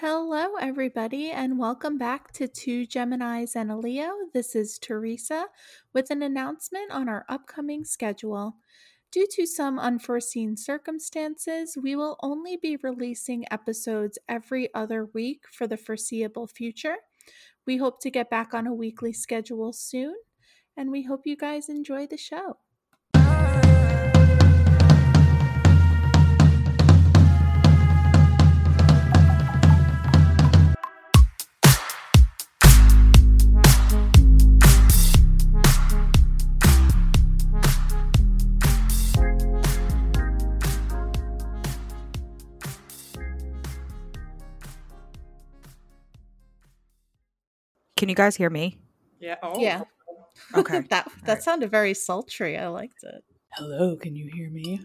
Hello, everybody, and welcome back to Two Geminis and a Leo. This is Theresa with an announcement on our upcoming schedule. Due to some unforeseen circumstances, we will only be releasing episodes every other week for the foreseeable future. We hope to get back on a weekly schedule soon, and we hope you guys enjoy the show. Can you guys hear me? Yeah. Oh. Yeah. Okay. that that sounded very sultry. I liked it. Hello, can you hear me?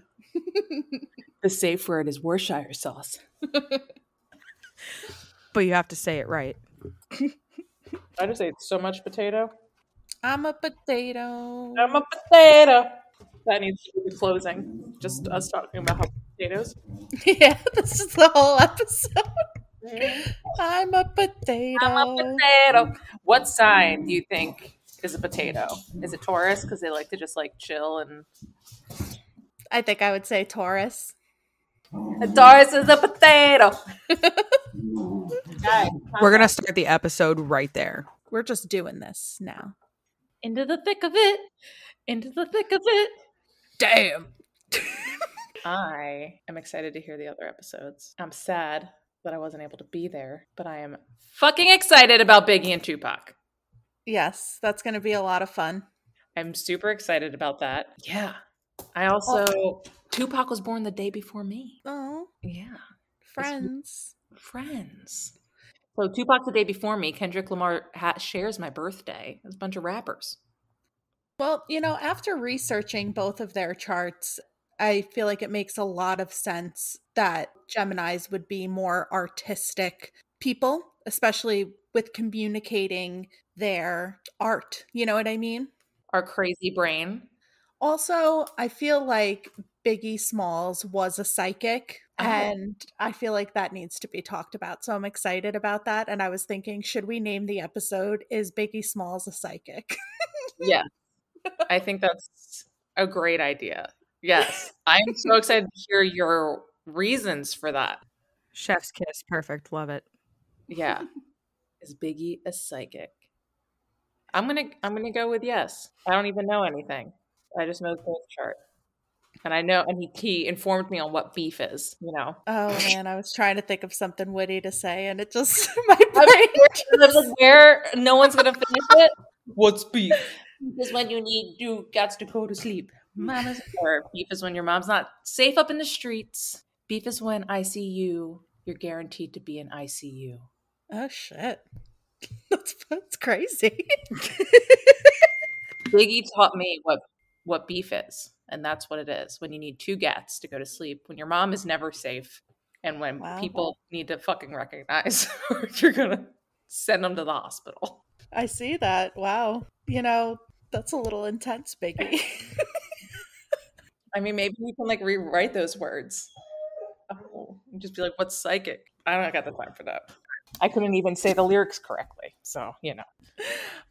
the safe word is Worcestershire sauce. but you have to say it right. I just ate so much potato. I'm a potato. I'm a potato. That needs to be the closing. Just us talking about how potatoes. yeah, this is the whole episode. I'm a potato. I'm a potato. What sign do you think is a potato? Is it Taurus? Because they like to just like chill and. I think I would say Taurus. A Taurus is a potato. We're gonna start the episode right there. We're just doing this now. Into the thick of it. Into the thick of it. Damn. I am excited to hear the other episodes. I'm sad that I wasn't able to be there, but I am fucking excited about Biggie and Tupac. Yes, that's going to be a lot of fun. I'm super excited about that. Yeah. I oh. also Tupac was born the day before me. Oh, Yeah. friends. Friends. So Tupac the day before me, Kendrick Lamar ha- shares my birthday. There's a bunch of rappers. Well, you know, after researching both of their charts, I feel like it makes a lot of sense that Geminis would be more artistic people, especially with communicating their art. You know what I mean? Our crazy brain. Also, I feel like Biggie Smalls was a psychic. Oh. And I feel like that needs to be talked about. So I'm excited about that. And I was thinking, should we name the episode Is Biggie Smalls a Psychic? Yeah. I think that's a great idea. Yes. I'm so excited to hear your reasons for that. Chef's kiss, perfect. Love it. Yeah. Is Biggie a psychic? I'm gonna I'm gonna go with yes. I don't even know anything. I just know the birth chart. And I know and he, he informed me on what beef is, you know. Oh man, I was trying to think of something witty to say, and it just my I brain. scared- I was like, where no one's gonna finish it. What's beef? Is when you need you got to go to sleep. Mama's or beef is when your mom's not safe up in the streets. Beef is when ICU, you're guaranteed to be in ICU. Oh shit, that's that's crazy. Biggie taught me what what beef is, and that's what it is. When you need two gats to go to sleep, when your mom is never safe, and when Wow. people need to fucking recognize, you're gonna send them to the hospital. I see that. Wow, you know that's a little intense, Biggie. I mean, maybe we can like rewrite those words. Oh, and just be like, "What's psychic?" I don't got the time for that. I couldn't even say the lyrics correctly, so you know.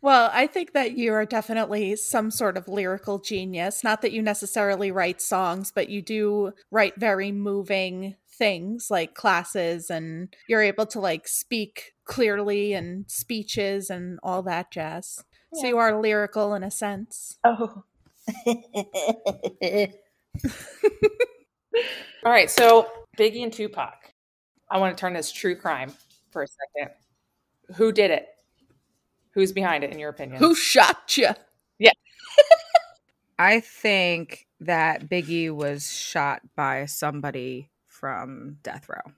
Well, I think that you are definitely some sort of lyrical genius. Not that you necessarily write songs, but you do write very moving things like classes and you're able to like speak clearly and speeches and all that jazz. So you are lyrical in a sense. Oh. All right, so Biggie and Tupac. I want to turn this true crime for a second. Who did it? Who's behind it, in your opinion? Who shot you? Yeah. I think that Biggie was shot by somebody from Death Row.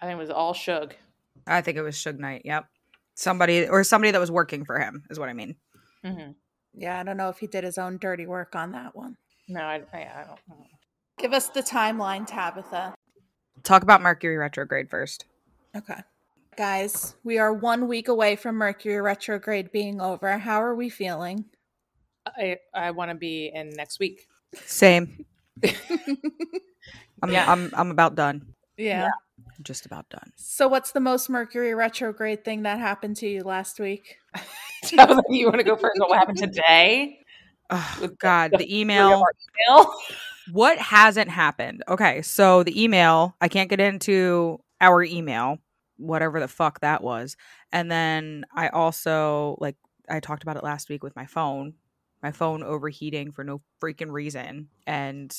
I think it was all Suge. I think it was Suge Knight. Yep. Somebody or somebody that was working for him is what I mean. hmm Yeah, I don't know if he did his own dirty work on that one. No, I, I, I don't. know. Give us the timeline, Tabitha. Talk about Mercury retrograde first. Okay. Guys, we are one week away from Mercury retrograde being over. How are we feeling? I, I want to be in next week. Same. I'm Yeah. I'm I'm about done. Yeah. just about done. So, what's the most Mercury retrograde thing that happened to you last week? I was you want to go first? What happened today? Oh, God, the the email. email? What hasn't happened? Okay, so the email, I can't get into our email, whatever the fuck that was. And then I also, like, I talked about it last week with my phone, my phone overheating for no freaking reason. And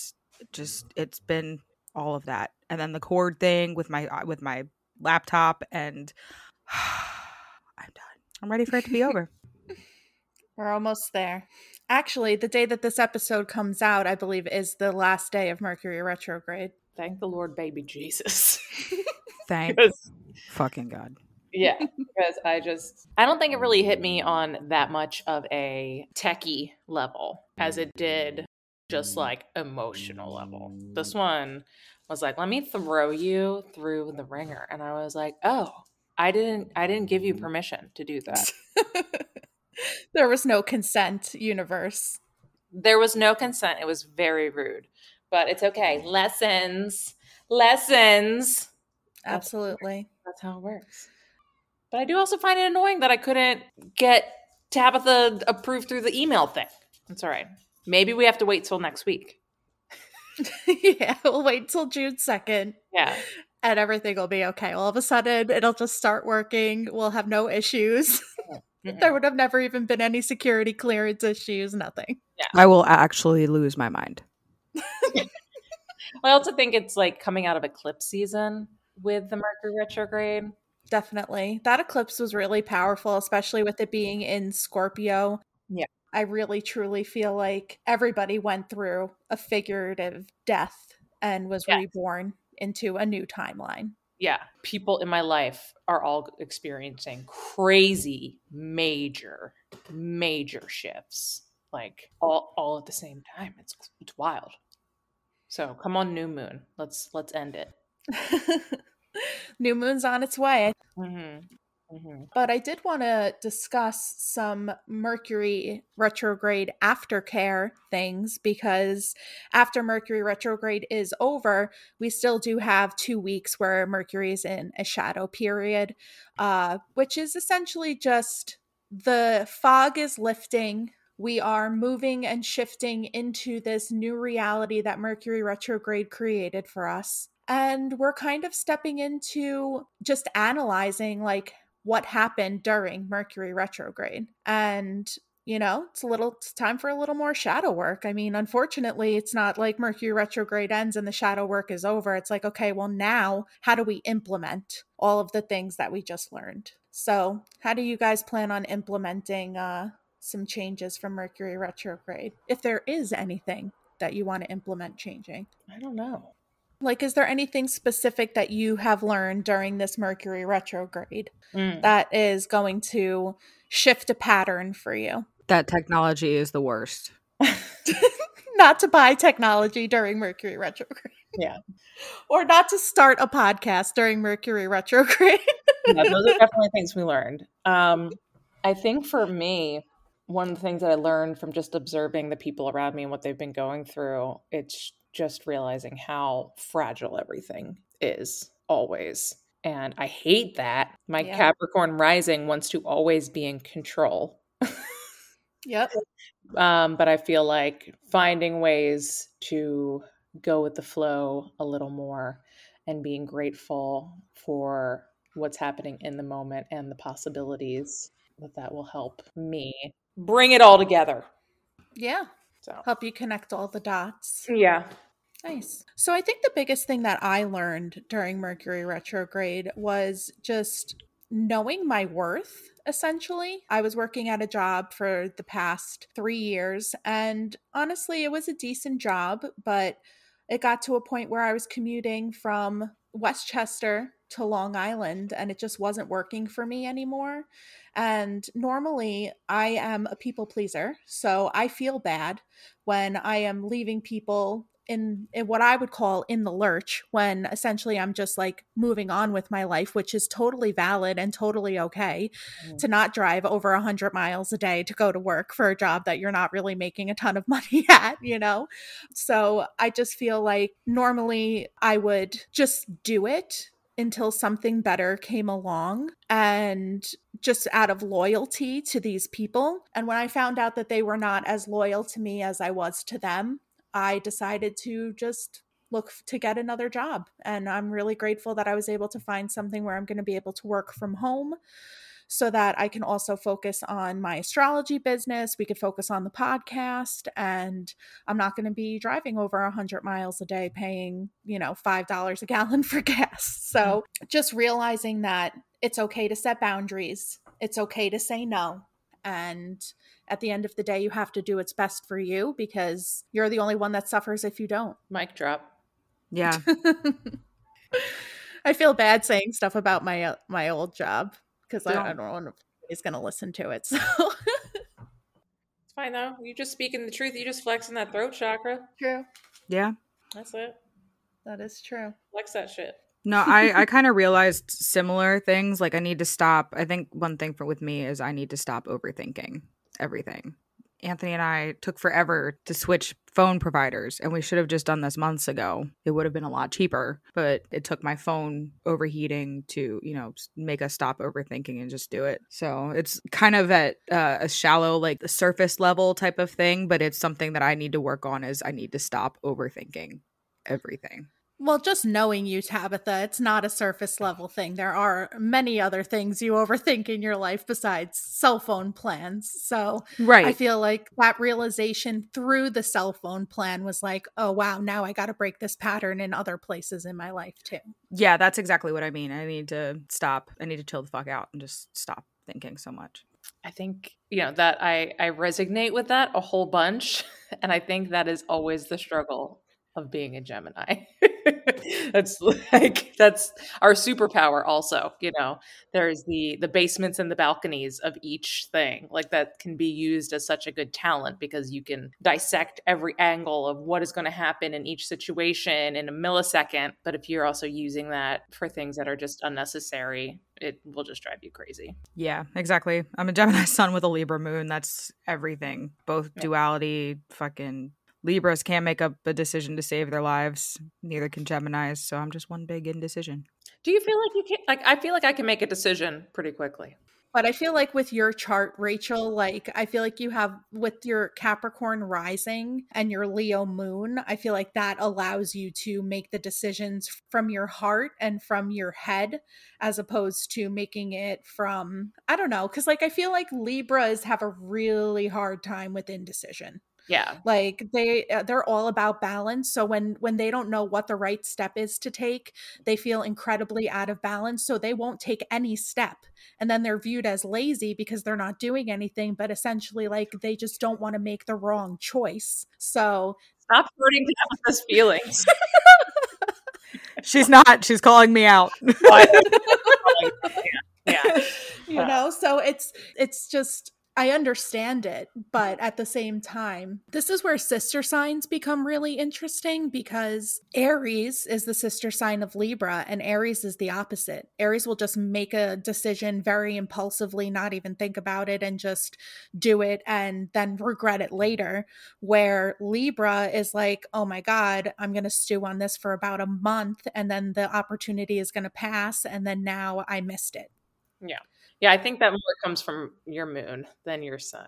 just, it's been all of that. And then the cord thing with my, uh, with my laptop. And I'm done. I'm ready for it to be over. We're almost there. Actually, the day that this episode comes out, I believe, is the last day of Mercury retrograde. Thank the Lord, baby Jesus. Thank Because- fucking God. yeah, because I just I don't think it really hit me on that much of a techie level as it did just like emotional level. This one was like, let me throw you through the ringer. And I was like, oh, I didn't I didn't give you permission to do that. there was no consent, universe. there was no consent. It was very rude. But it's okay. Lessons. Lessons. Absolutely. That's how it works. But I do also find it annoying that I couldn't get Tabitha approved through the email thing. That's all right. Maybe we have to wait till next week. yeah, we'll wait till June 2nd Yeah. and everything will be okay. All of a sudden, it'll just start working. We'll have no issues. There mm-hmm. would have never even been any security clearance issues, nothing. I will actually lose my mind. I also think it's like coming out of eclipse season with the Mercury retrograde. Definitely. That eclipse was really powerful, especially with it being in Scorpio. Yeah. I really truly feel like everybody went through a figurative death and was Yes. reborn into a new timeline. Yeah. People in my life are all experiencing crazy, major, major shifts. Like all all at the same time. It's it's wild. So come on, new moon. Let's let's end it. new moon's on its way. Mm-hmm. Mm-hmm. But I did want to discuss some Mercury retrograde aftercare things because after Mercury retrograde is over, we still do have two weeks where Mercury is in a shadow period, uh, which is essentially just the fog is lifting. We are moving and shifting into this new reality that Mercury retrograde created for us. And we're kind of stepping into just analyzing like what happened during Mercury retrograde. And you know, it's a little it's time for a little more shadow work. I mean, unfortunately, it's not like Mercury retrograde ends and the shadow work is over. It's like, okay, well now how do we implement all of the things that we just learned? So, how do you guys plan on implementing uh some changes from Mercury retrograde? If there is anything that you want to implement changing. I don't know. Like, is there anything specific that you have learned during this Mercury retrograde Mm. that is going to shift a pattern for you? That technology is the worst. not to buy technology during Mercury retrograde. Yeah. Or not to start a podcast during Mercury retrograde. yeah, those are definitely things we learned. Um, I think for me, one of the things that I learned from just observing the people around me and what they've been going through, it's just realizing how fragile everything is always. And I hate that. My Yeah. Capricorn rising wants to always be in control. yep. Um, but I feel like finding ways to go with the flow a little more and being grateful for what's happening in the moment and the possibilities that that will help me bring it all together. Yeah. So Help you connect all the dots. yeah, Nice. So I think the biggest thing that I learned during Mercury retrograde was just knowing my worth, essentially. I was working at a job for the past three years, and honestly, it was a decent job, but it got to a point where I was commuting from Westchester to Long Island, and it just wasn't working for me anymore. And normally, I am a people pleaser, so I feel bad when I am leaving people in, in what I would call in the lurch when essentially I'm just like moving on with my life, which is totally valid and totally okay Mm. to not drive over 100 miles a day to go to work for a job that you're not really making a ton of money at, you know? So I just feel like normally I would just do it until something better came along and just out of loyalty to these people. And when I found out that they were not as loyal to me as I was to them, I decided to just look to get another job. And I'm really grateful that I was able to find something where I'm going to be able to work from home so that I can also focus on my astrology business. We could focus on the podcast, and I'm not going to be driving over 100 miles a day paying, you know, $5 a gallon for gas. So mm. just realizing that it's okay to set boundaries, it's okay to say no. And at the end of the day, you have to do what's best for you because you're the only one that suffers if you don't. Mic drop. Yeah. I feel bad saying stuff about my uh, my old job because I, I Don't. don't know if he's going to listen to it. So It's fine though. You're just speaking the truth. You're just flexing that throat chakra. true. yeah. That's it. That is true. Flex that shit. No, I, I kind of realized similar things. Like I need to stop. I think one thing for with me is I need to stop overthinking everything. Anthony and I took forever to switch phone providers, and we should have just done this months ago. It would have been a lot cheaper, but it took my phone overheating to, you know, make us stop overthinking and just do it. So it's kind of at uh, a shallow, like surface level type of thing, but it's something that I need to work on. Is I need to stop overthinking everything. Well, just knowing you, Tabitha, it's not a surface level thing. There are many other things you overthink in your life besides cell phone plans. So Right. I feel like that realization through the cell phone plan was like, oh, wow, now I got to break this pattern in other places in my life too. Yeah, that's exactly what I mean. I need to stop. I need to chill the fuck out and just stop thinking so much. I think you know that I I resonate with that a whole bunch, and I think that is always the struggle of being a Gemini. that's like that's our superpower. Also, you know, there's the the basements and the balconies of each thing, like that can be used as such a good talent because you can dissect every angle of what is going to happen in each situation in a millisecond. But if you're also using that for things that are just unnecessary, it will just drive you crazy. Yeah, exactly. I'm a Gemini sun with a Libra moon. That's everything. Both Yeah. duality, fucking Libras can't make up a decision to save their lives. Neither can Geminis. So I'm just one big indecision. Do you feel like you can like I feel like I can make a decision pretty quickly. But I feel like with your chart, Rachel, like I feel like you have with your Capricorn rising and your Leo moon, I feel like that allows you to make the decisions from your heart and from your head as opposed to making it from, I don't know, because like I feel like Libras have a really hard time with indecision Yeah. like they uh, they're all about balance so when when they don't know what the right step is to take they feel incredibly out of balance so they won't take any step and then they're viewed as lazy because they're not doing anything but essentially like they just don't want to make the wrong choice so Stop hurting Tabitha's feelings. She's not. She's calling me out. yeah. you know so it's it's just i understand it but at the same time this is where sister signs become really interesting because aries is the sister sign of libra and aries is the opposite. Aries will just make a decision very impulsively not even think about it and just do it and then regret it later where libra is like oh my god i'm going to stew on this for about a month and then the opportunity is going to pass and then now i missed it. Yeah, I think that more comes from your moon than your sun.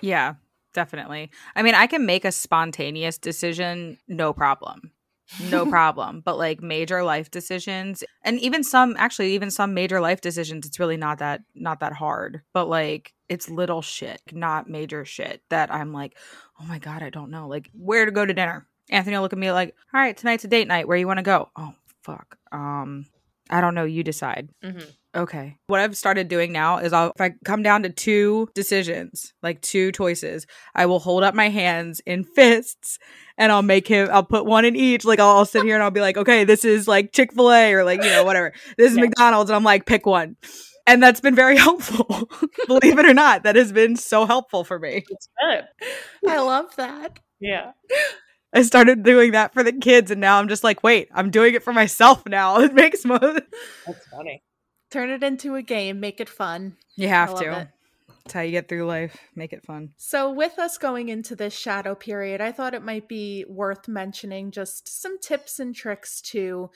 yeah, definitely. I mean, I can make a spontaneous decision, no problem. No problem. But like major life decisions and even some actually even some major life decisions, it's really not that not that hard. But like it's little shit, not major shit that I'm like, oh my God, I don't know. Like where to go to dinner. Anthony will look at me like, all right, tonight's a date night. Where you want to go? Oh fuck. Um, I don't know. You decide. hmm Okay. What I've started doing now is I'll if I come down to two decisions, like two choices, I will hold up my hands in fists and I'll make him I'll put one in each. Like I'll, I'll sit here and I'll be like, okay, this is like Chick-fil-A or like, you know, whatever. This is Yeah. McDonald's and I'm like, pick one. And that's been very helpful. Believe it or not, that has been so helpful for me. It's good. i love that Yeah. I started doing that for the kids and now I'm just like, wait, I'm doing it for myself now. It makes most That's funny. Turn it into a game make it fun You have to. it. That's how you get through life. Make it fun. So, with us going into this shadow period, I thought it might be worth mentioning just some tips and tricks to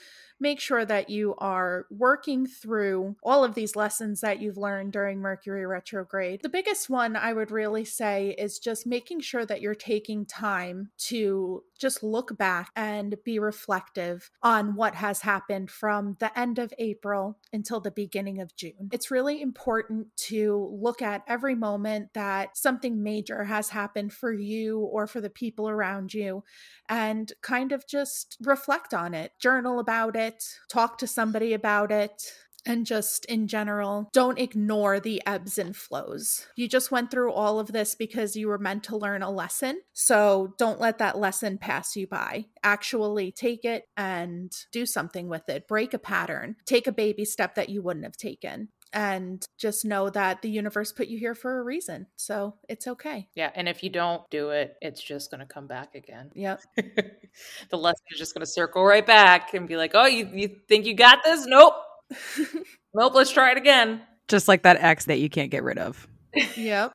make sure that you are working through all of these lessons that you've learned during Mercury retrograde. The biggest one I would really say is just making sure that you're taking time to just look back and be reflective on what has happened from the end of April until the beginning of June. It's really important to look at every moment that something major has happened for you or for the people around you and kind of just reflect on it, journal about it, talk to somebody about it, and just in general, don't ignore the ebbs and flows. You just went through all of this because you were meant to learn a lesson. So don't let that lesson pass you by. Actually take it and do something with it. Break a pattern. Take a baby step that you wouldn't have taken and just know that the universe put you here for a reason. So it's okay. Yeah. And if you don't do it, it's just going to come back again. Yep. the lesson is just going to circle right back and be like, oh, you, you think you got this? Nope. nope. Let's try it again. Just like that ex that you can't get rid of. yep.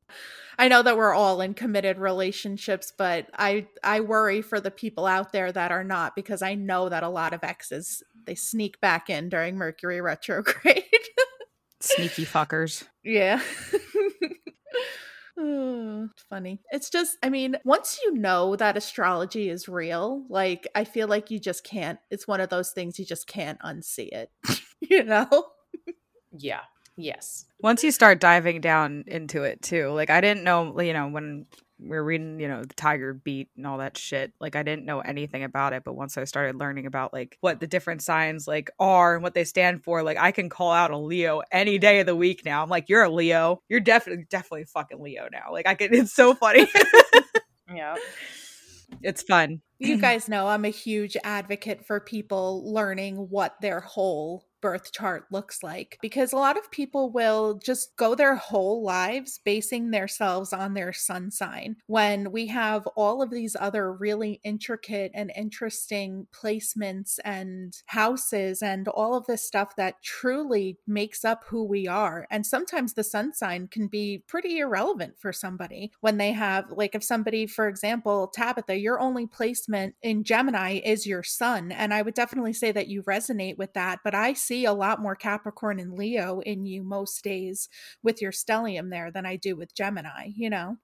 I know that we're all in committed relationships, but I I worry for the people out there that are not because I know that a lot of exes they sneak back in during Mercury retrograde. Sneaky fuckers. Yeah. oh, funny. It's just, I mean, once you know that astrology is real, like, I feel like you just can't, it's one of those things you just can't unsee it, you know? Yeah. Yes. Once you start diving down into it too, like, I didn't know, you know, when we are reading, you know, the Tiger Beat and all that shit. Like I didn't know anything about it, but once I started learning about like what the different signs like are and what they stand for, like I can call out a Leo any day of the week now. I'm like, you're a Leo. You're definitely definitely fucking Leo now. Like I can it's so funny. yeah. It's fun. You guys know I'm a huge advocate for people learning what their whole birth chart looks like because a lot of people will just go their whole lives basing themselves on their sun sign when we have all of these other really intricate and interesting placements and houses and all of this stuff that truly makes up who we are. And sometimes the sun sign can be pretty irrelevant for somebody when they have like if somebody for example Tabitha your only placement in Gemini is your sun and I would definitely say that you resonate with that but I see a lot more Capricorn and Leo in you most days with your stellium there than I do with Gemini, you know?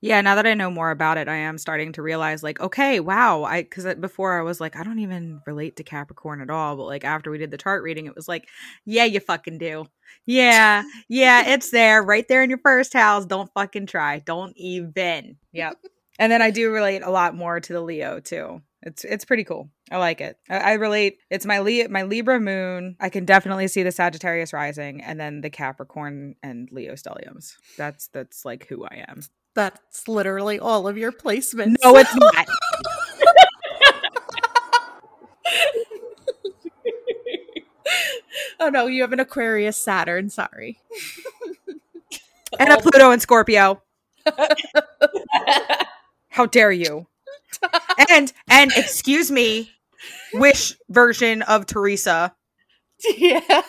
Yeah, now that I know more about it, I am starting to realize like, okay, wow, I cuz before I was like I don't even relate to Capricorn at all, but like after we did the chart reading, it was like, yeah, you fucking do. Yeah. Yeah, it's there right there in your first house. Don't fucking try. Don't even. Yep. and then I do relate a lot more to the Leo too. It's it's pretty cool. I like it. I, I relate. It's my Le- my Libra moon. I can definitely see the Sagittarius rising, and then the Capricorn and Leo stelliums. That's that's like who I am. That's literally all of your placements. No, it's not. oh no, you have an Aquarius Saturn. Sorry, and a Pluto and Scorpio. How dare you? And and excuse me, wish version of Theresa. Yeah.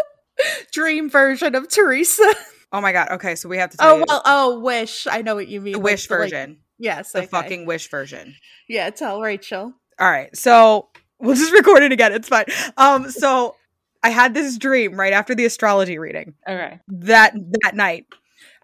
Dream version of Theresa. Oh my god. Okay, so we have to. oh you. well. Oh, wish. I know what you mean. The wish the, version. Like, yes, the okay. fucking wish version. Yeah, tell Rachel. All right, so we'll just record it again. It's fine. Um, so I had this dream right after the astrology reading. Okay. That that night,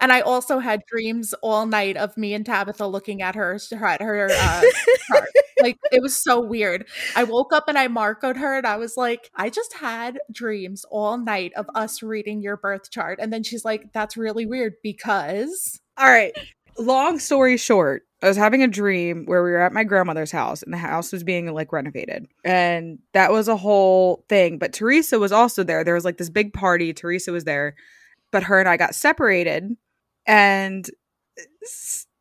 and I also had dreams all night of me and Tabitha looking at her at her uh, chart. Like it was so weird. I woke up and I marked her and I was like, I just had dreams all night of us reading your birth chart. And then she's like, that's really weird because. All right. Long story short, I was having a dream where we were at my grandmother's house and the house was being like renovated. And that was a whole thing. But Theresa was also there. There was like this big party. Theresa was there, but her and I got separated and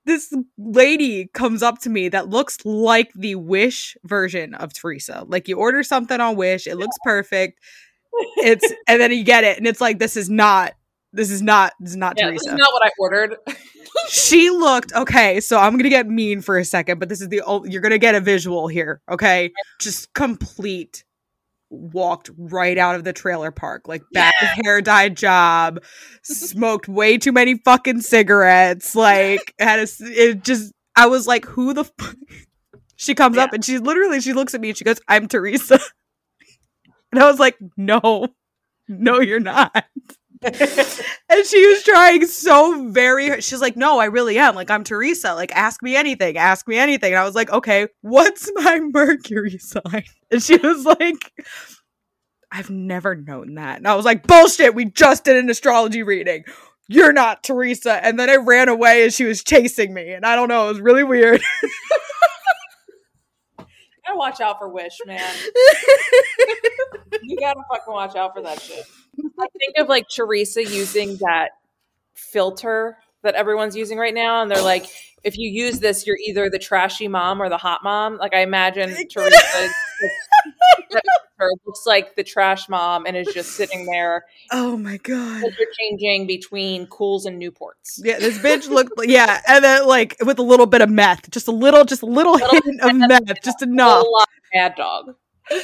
this lady comes up to me that looks like the Wish version of Theresa. Like you order something on Wish, it looks perfect. It's and then you get it, and it's like this is not this is not this is not yeah, Theresa. This is not what I ordered. she looked okay. So I'm gonna get mean for a second, but this is the you're gonna get a visual here. Okay, just complete walked right out of the trailer park, like bad yeah. hair dye job, smoked way too many fucking cigarettes, like had a it just I was like, who the f-? she comes yeah. up and she literally she looks at me and she goes, I'm Theresa. And And I was like, no, no, you're not. And she was trying so very she's like no i really am. Like i'm theresa. Like ask me anything. Ask me anything. And i was like okay what's my mercury sign? And she was like i've never known that. And i was like bullshit we just did an astrology reading. You're not theresa. And then i ran away and she was chasing me. And i don't know it was really weird. Gotta watch out for Wish, man. you gotta fucking watch out for that shit. I think of like Theresa using that filter that everyone's using right now, and they're like, if you use this, you're either the trashy mom or the hot mom. Like I imagine Theresa looks like the trash mom and is just sitting there. Oh my god! Interchanging between Kools and Newports. Yeah, this bitch looked. Yeah, and then like with a little bit of meth, just a little, just a little, little hint of meth, just enough. Bad dog.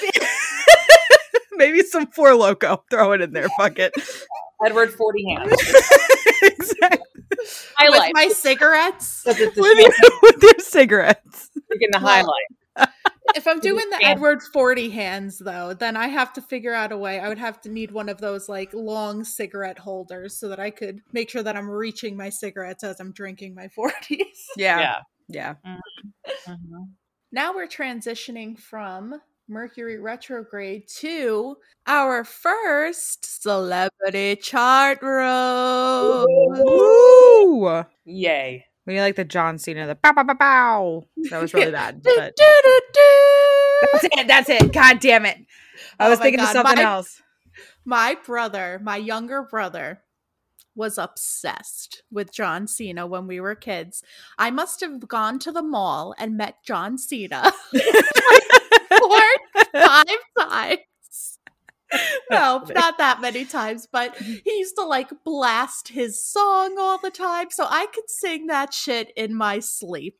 Maybe some Four Loko. Throw it in there. Fuck it. Edward Forty Hands. exactly. Highlight with my cigarettes. with, your, with your cigarettes. You're getting the highlight. If I'm doing the Edward Forty hands though, then I have to figure out a way. I would have to need one of those like long cigarette holders so that I could make sure that I'm reaching my cigarettes as I'm drinking my forties. Yeah. Yeah. Yeah. Mm-hmm. Mm-hmm. Now we're transitioning from Mercury retrograde to our first celebrity chart room. Woo! Yay. We like the John Cena, the bow, bow, bow, bow. That was really bad. But... that's it. That's it. God damn it. I oh was thinking God. of something my, else. My brother, my younger brother, was obsessed with John Cena when we were kids. I must have gone to the mall and met John Cena four, five times. No, not that many times, but mm-hmm. he used to like blast his song all the time. So I could sing that shit in my sleep.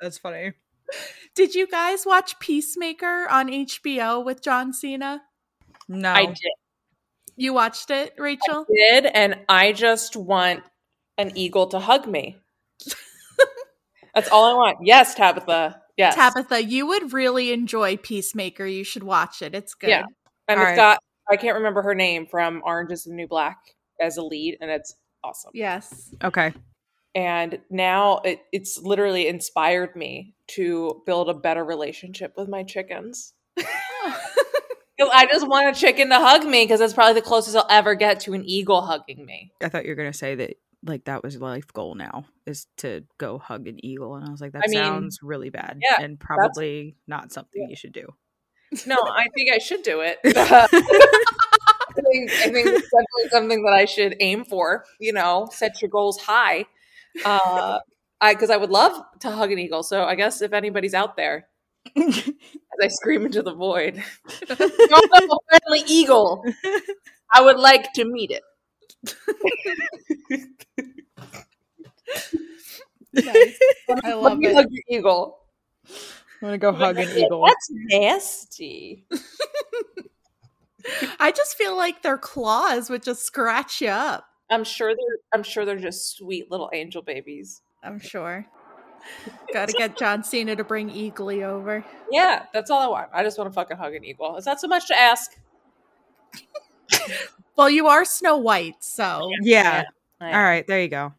That's funny. Did you guys watch Peacemaker on HBO with John Cena? No. I did. You watched it, Rachel? I did, and I just want an eagle to hug me. That's all I want. Yes, Tabitha. Yes. Tabitha, you would really enjoy Peacemaker. You should watch it. It's good. Yeah. And all it's right. got I can't remember her name from Orange is the New Black as a lead, and it's awesome. Yes. Okay. And now it, it's literally inspired me to build a better relationship with my chickens. I just want a chicken to hug me because that's probably the closest I'll ever get to an eagle hugging me. I thought you were gonna say that like that was life goal now is to go hug an eagle, and I was like, that I sounds really bad, yeah, and probably not something yeah. you should do. No, I think I should do it. I, think, I think it's definitely something that I should aim for. You know, set your goals high. Uh, I because I would love to hug an eagle. So I guess if anybody's out there, as I scream into the void. friendly eagle. I would like to meet it. I love it. Hug your eagle. I'm gonna go hug an eagle. That's nasty. I just feel like their claws would just scratch you up. I'm sure they're I'm sure they're just sweet little angel babies. I'm sure. Got to get John Cena to bring Eagly over. Yeah, that's all I want. I just want to fucking hug an eagle. Is that so much to ask? well, you are Snow White, so yeah. yeah. All right, there you go.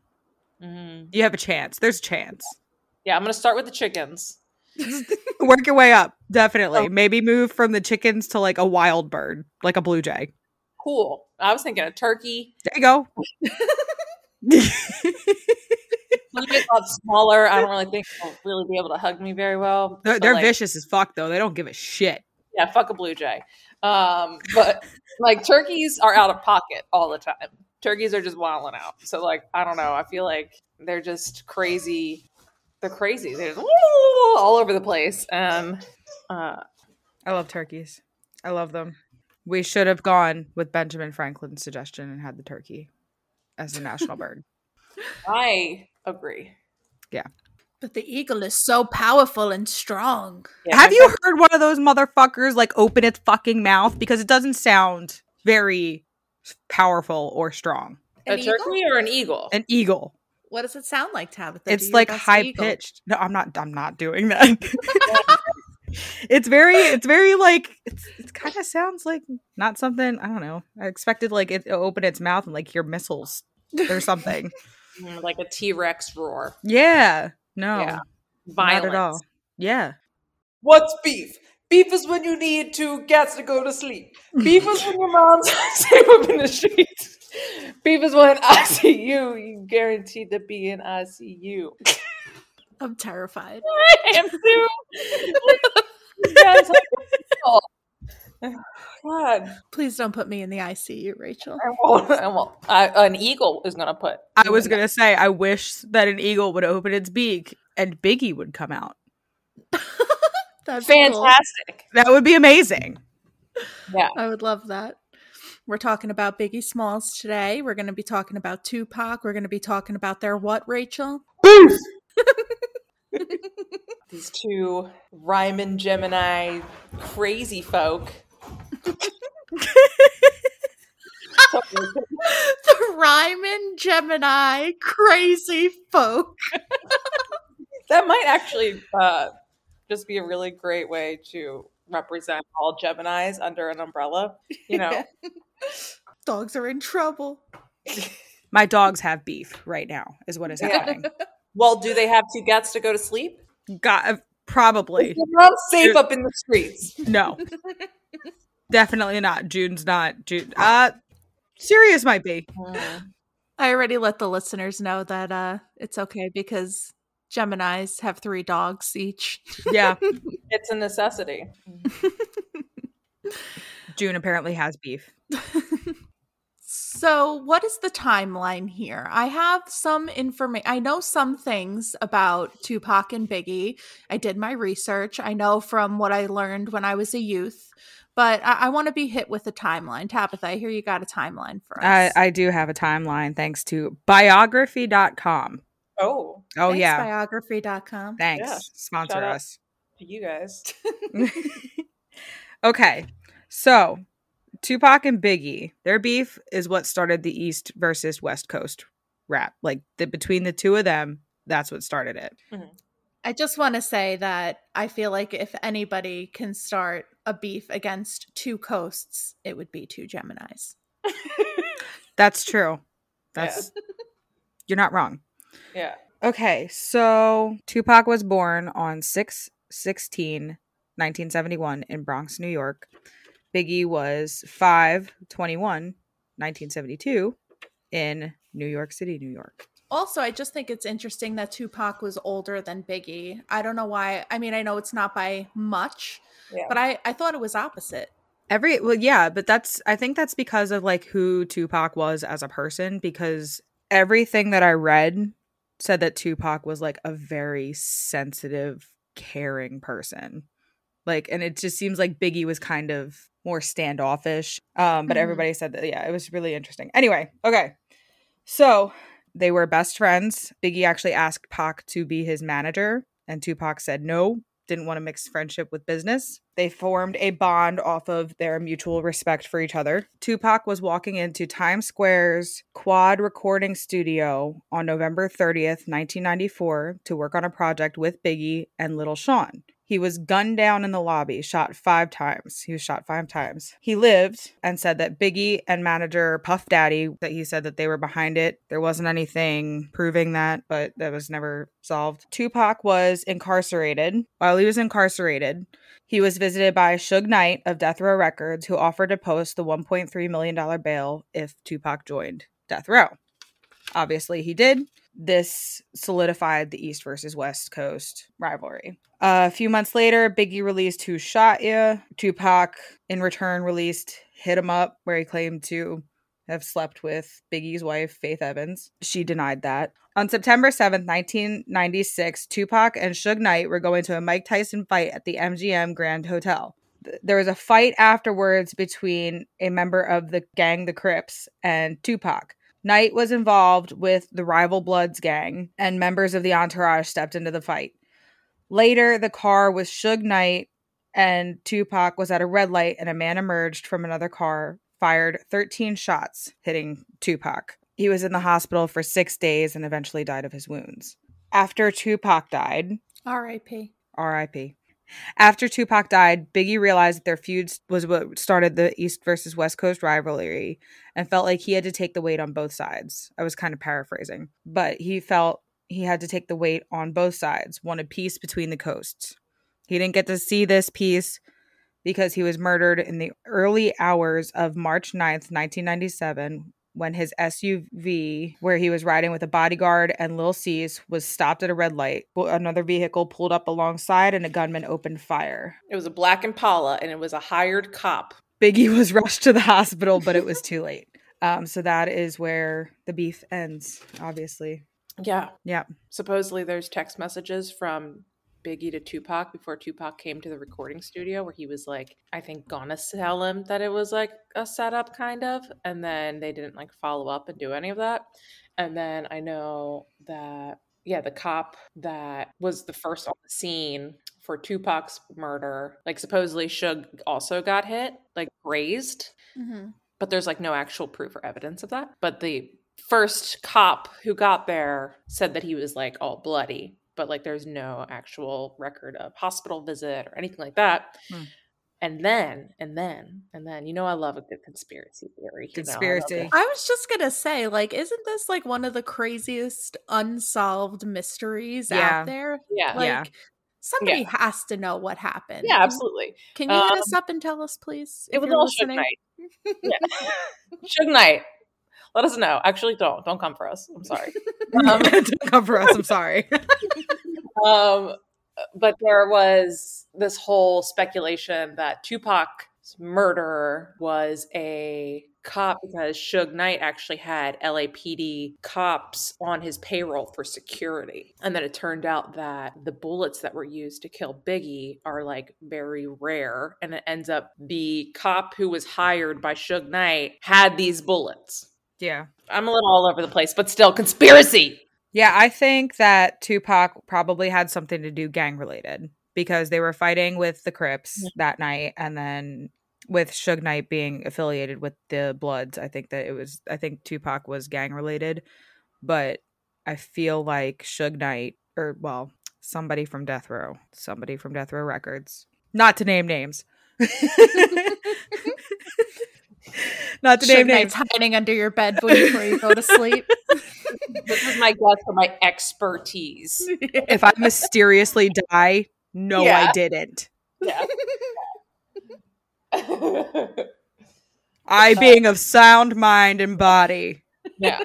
Mm-hmm. You have a chance. There's a chance. Yeah, I'm gonna start with the chickens. Work your way up, definitely. Oh. Maybe move from the chickens to like a wild bird, like a blue jay. Cool. I was thinking a turkey. There you go. a lot smaller. I don't really think they'll really be able to hug me very well. They're, they're like, vicious as fuck, though. They don't give a shit. Yeah, fuck a blue jay. Um, but like turkeys are out of pocket all the time. Turkeys are just wilding out. So like, I don't know. I feel like they're just crazy. They're crazy. They're just, all over the place. And uh, I love turkeys. I love them. We should have gone with Benjamin Franklin's suggestion and had the turkey as the national bird. I agree. Yeah. But the eagle is so powerful and strong. Yeah, Have you heard one of those motherfuckers like open its fucking mouth? Because it doesn't sound very powerful or strong. An a eagle? turkey or an eagle? An eagle. What does it sound like, Tabitha? It's like high pitched. No, I'm not. I'm not doing that. it's very it's very like it's, it kind of sounds like not something i don't know i expected like it open its mouth and like hear missiles or something Mm, like a T-Rex roar. yeah no Yeah. not Violence. at all yeah What's beef? Beef is when you need two cats to go to sleep. Beef is when your mom's safe up in the streets. Beef is when I see you, you guaranteed to be in ICU. I'm terrified. I am too. Yes, I will. God, Please don't put me in the ICU, Rachel. I won't. I won't. I, an eagle is gonna put. i was gonna say i wish that an eagle would open its beak and biggie would come out That'd be cool. fantastic. that would be amazing Yeah. I would love that. We're talking about Biggie Smalls today. We're going to be talking about Tupac. We're going to be talking about their what, Rachel? These two rhymin' Gemini crazy folk. the rhymin' Gemini crazy folk. that might actually uh, just be a really great way to represent all Geminis under an umbrella. You know, Dogs are in trouble. my dogs have beef right now is what is Yeah. happening well, do they have two cats to go to sleep? got uh, probably Your mom's safe up in the streets. no definitely not june's not june uh Sirius might be. I already let the listeners know that uh, it's okay because Geminis have three dogs each. Yeah. It's a necessity. June apparently has beef. So, what is the timeline here? I have some information. I know some things about Tupac and Biggie. I did my research. I know from what I learned when I was a youth, but I, I want to be hit with a timeline. Tabitha, I hear you got a timeline for I, us. I do have a timeline thanks to biography.com. Oh, Oh, Thanks, yeah. Biography.com. Thanks. Yeah. Sponsor Shout us. to you guys. okay. So, Tupac and Biggie, their beef is what started the East versus West Coast rap. Like the between the two of them, that's what started it. Mm-hmm. I just want to say that I feel like if anybody can start a beef against two coasts, it would be two Geminis. That's true. That's you're not wrong. Yeah. Okay, so Tupac was born on 6 16, 1971 in Bronx, New York. Biggie was 5 21, 1972 in New York City, New York. Also, I just think it's interesting that Tupac was older than Biggie. I don't know why. I mean, I know it's not by much, Yeah. but I, I thought it was opposite. Every well, yeah, but that's I think that's because of like who Tupac was as a person. Because everything that I read said that Tupac was like a very sensitive, caring person. Like, and it just seems like Biggie was kind of more standoffish. Um, but Mhm. everybody said that yeah, it was really interesting. Anyway, okay, so they were best friends. Biggie actually asked Pac to be his manager, and Tupac said no, didn't want to mix friendship with business. They formed a bond off of their mutual respect for each other. Tupac was walking into Times Square's Quad Recording Studio on November 30th, 1994, to work on a project with Biggie and Little Shawn. He was gunned down in the lobby, shot five times. He was shot five times. He lived and said that Biggie and manager Puff Daddy, that he said that they were behind it. There wasn't anything proving that, but that was never solved. Tupac was incarcerated. While he was incarcerated, he was visited by Suge Knight of Death Row Records, who offered to post the $1.3 million bail if Tupac joined Death Row. Obviously, he did. This solidified the East versus West Coast rivalry. Uh, a few months later, Biggie released Who Shot Ya? Tupac, in return, released Hit 'em Up, where he claimed to have slept with Biggie's wife, Faith Evans. She denied that. On September 7th, 1996, Tupac and Suge Knight were going to a Mike Tyson fight at the MGM Grand Hotel. There was a fight afterwards between a member of the gang, the Crips, and Tupac. Knight was involved with the rival Bloods gang, and members of the entourage stepped into the fight. Later, the car with Suge Knight and Tupac was at a red light, and a man emerged from another car, fired 13 shots, hitting Tupac. He was in the hospital for six days and eventually died of his wounds. After Tupac died, R.I.P. RIP, After Tupac died, Biggie realized that their feud was what started the East versus West Coast rivalry and felt like he had to take the weight on both sides. I was kind of paraphrasing, but he felt he had to take the weight on both sides, wanted peace between the coasts. He didn't get to see this peace because he was murdered in the early hours of March 9th, 1997, when his SUV, where he was riding with a bodyguard and Lil Cease, was stopped at a red light. Another vehicle pulled up alongside and a gunman opened fire. It was a black Impala and it was a hired cop. Biggie was rushed to the hospital, but it was too late. Um, so that is where the beef ends, obviously. Yeah. Yeah. Supposedly there's text messages from Biggie to Tupac before Tupac came to the recording studio where he was like, I think gonna tell him that it was like a setup kind of. And then they didn't like follow up and do any of that. And then I know that, yeah, the cop that was the first on the scene for Tupac's murder, like supposedly Suge also got hit, like grazed. Mm-hmm. But there's like no actual proof or evidence of that. But the first cop who got there said that he was like all bloody but like there's no actual record of hospital visit or anything like that. Hmm. And then, and then, and then, you know, I love a good conspiracy theory. Conspiracy. You know, I, I was just gonna say, like, isn't this like one of the craziest unsolved mysteries yeah. out there? Yeah, like, yeah. Somebody yeah. has to know what happened. Yeah, absolutely. Can you um, hit us up and tell us, please? It was all Suge Knight. yeah. Suge Knight let us know. Actually, don't don't come for us. I'm sorry. Um, don't come for us. I'm sorry. um, but there was this whole speculation that Tupac's murderer was a cop because Suge Knight actually had LAPD cops on his payroll for security. And then it turned out that the bullets that were used to kill Biggie are like very rare. And it ends up the cop who was hired by Suge Knight had these bullets. Yeah. I'm a little all over the place, but still conspiracy. Yeah, I think that Tupac probably had something to do gang related because they were fighting with the Crips yeah. that night and then with Suge Knight being affiliated with the Bloods, I think that it was I think Tupac was gang related, but I feel like Suge Knight or well, somebody from Death Row, somebody from Death Row Records, not to name names. Not to name names. hiding under your bed before you go to sleep. this is my guess for my expertise. If I mysteriously die, no, yeah. I didn't. Yeah. I being of sound mind and body. Yeah.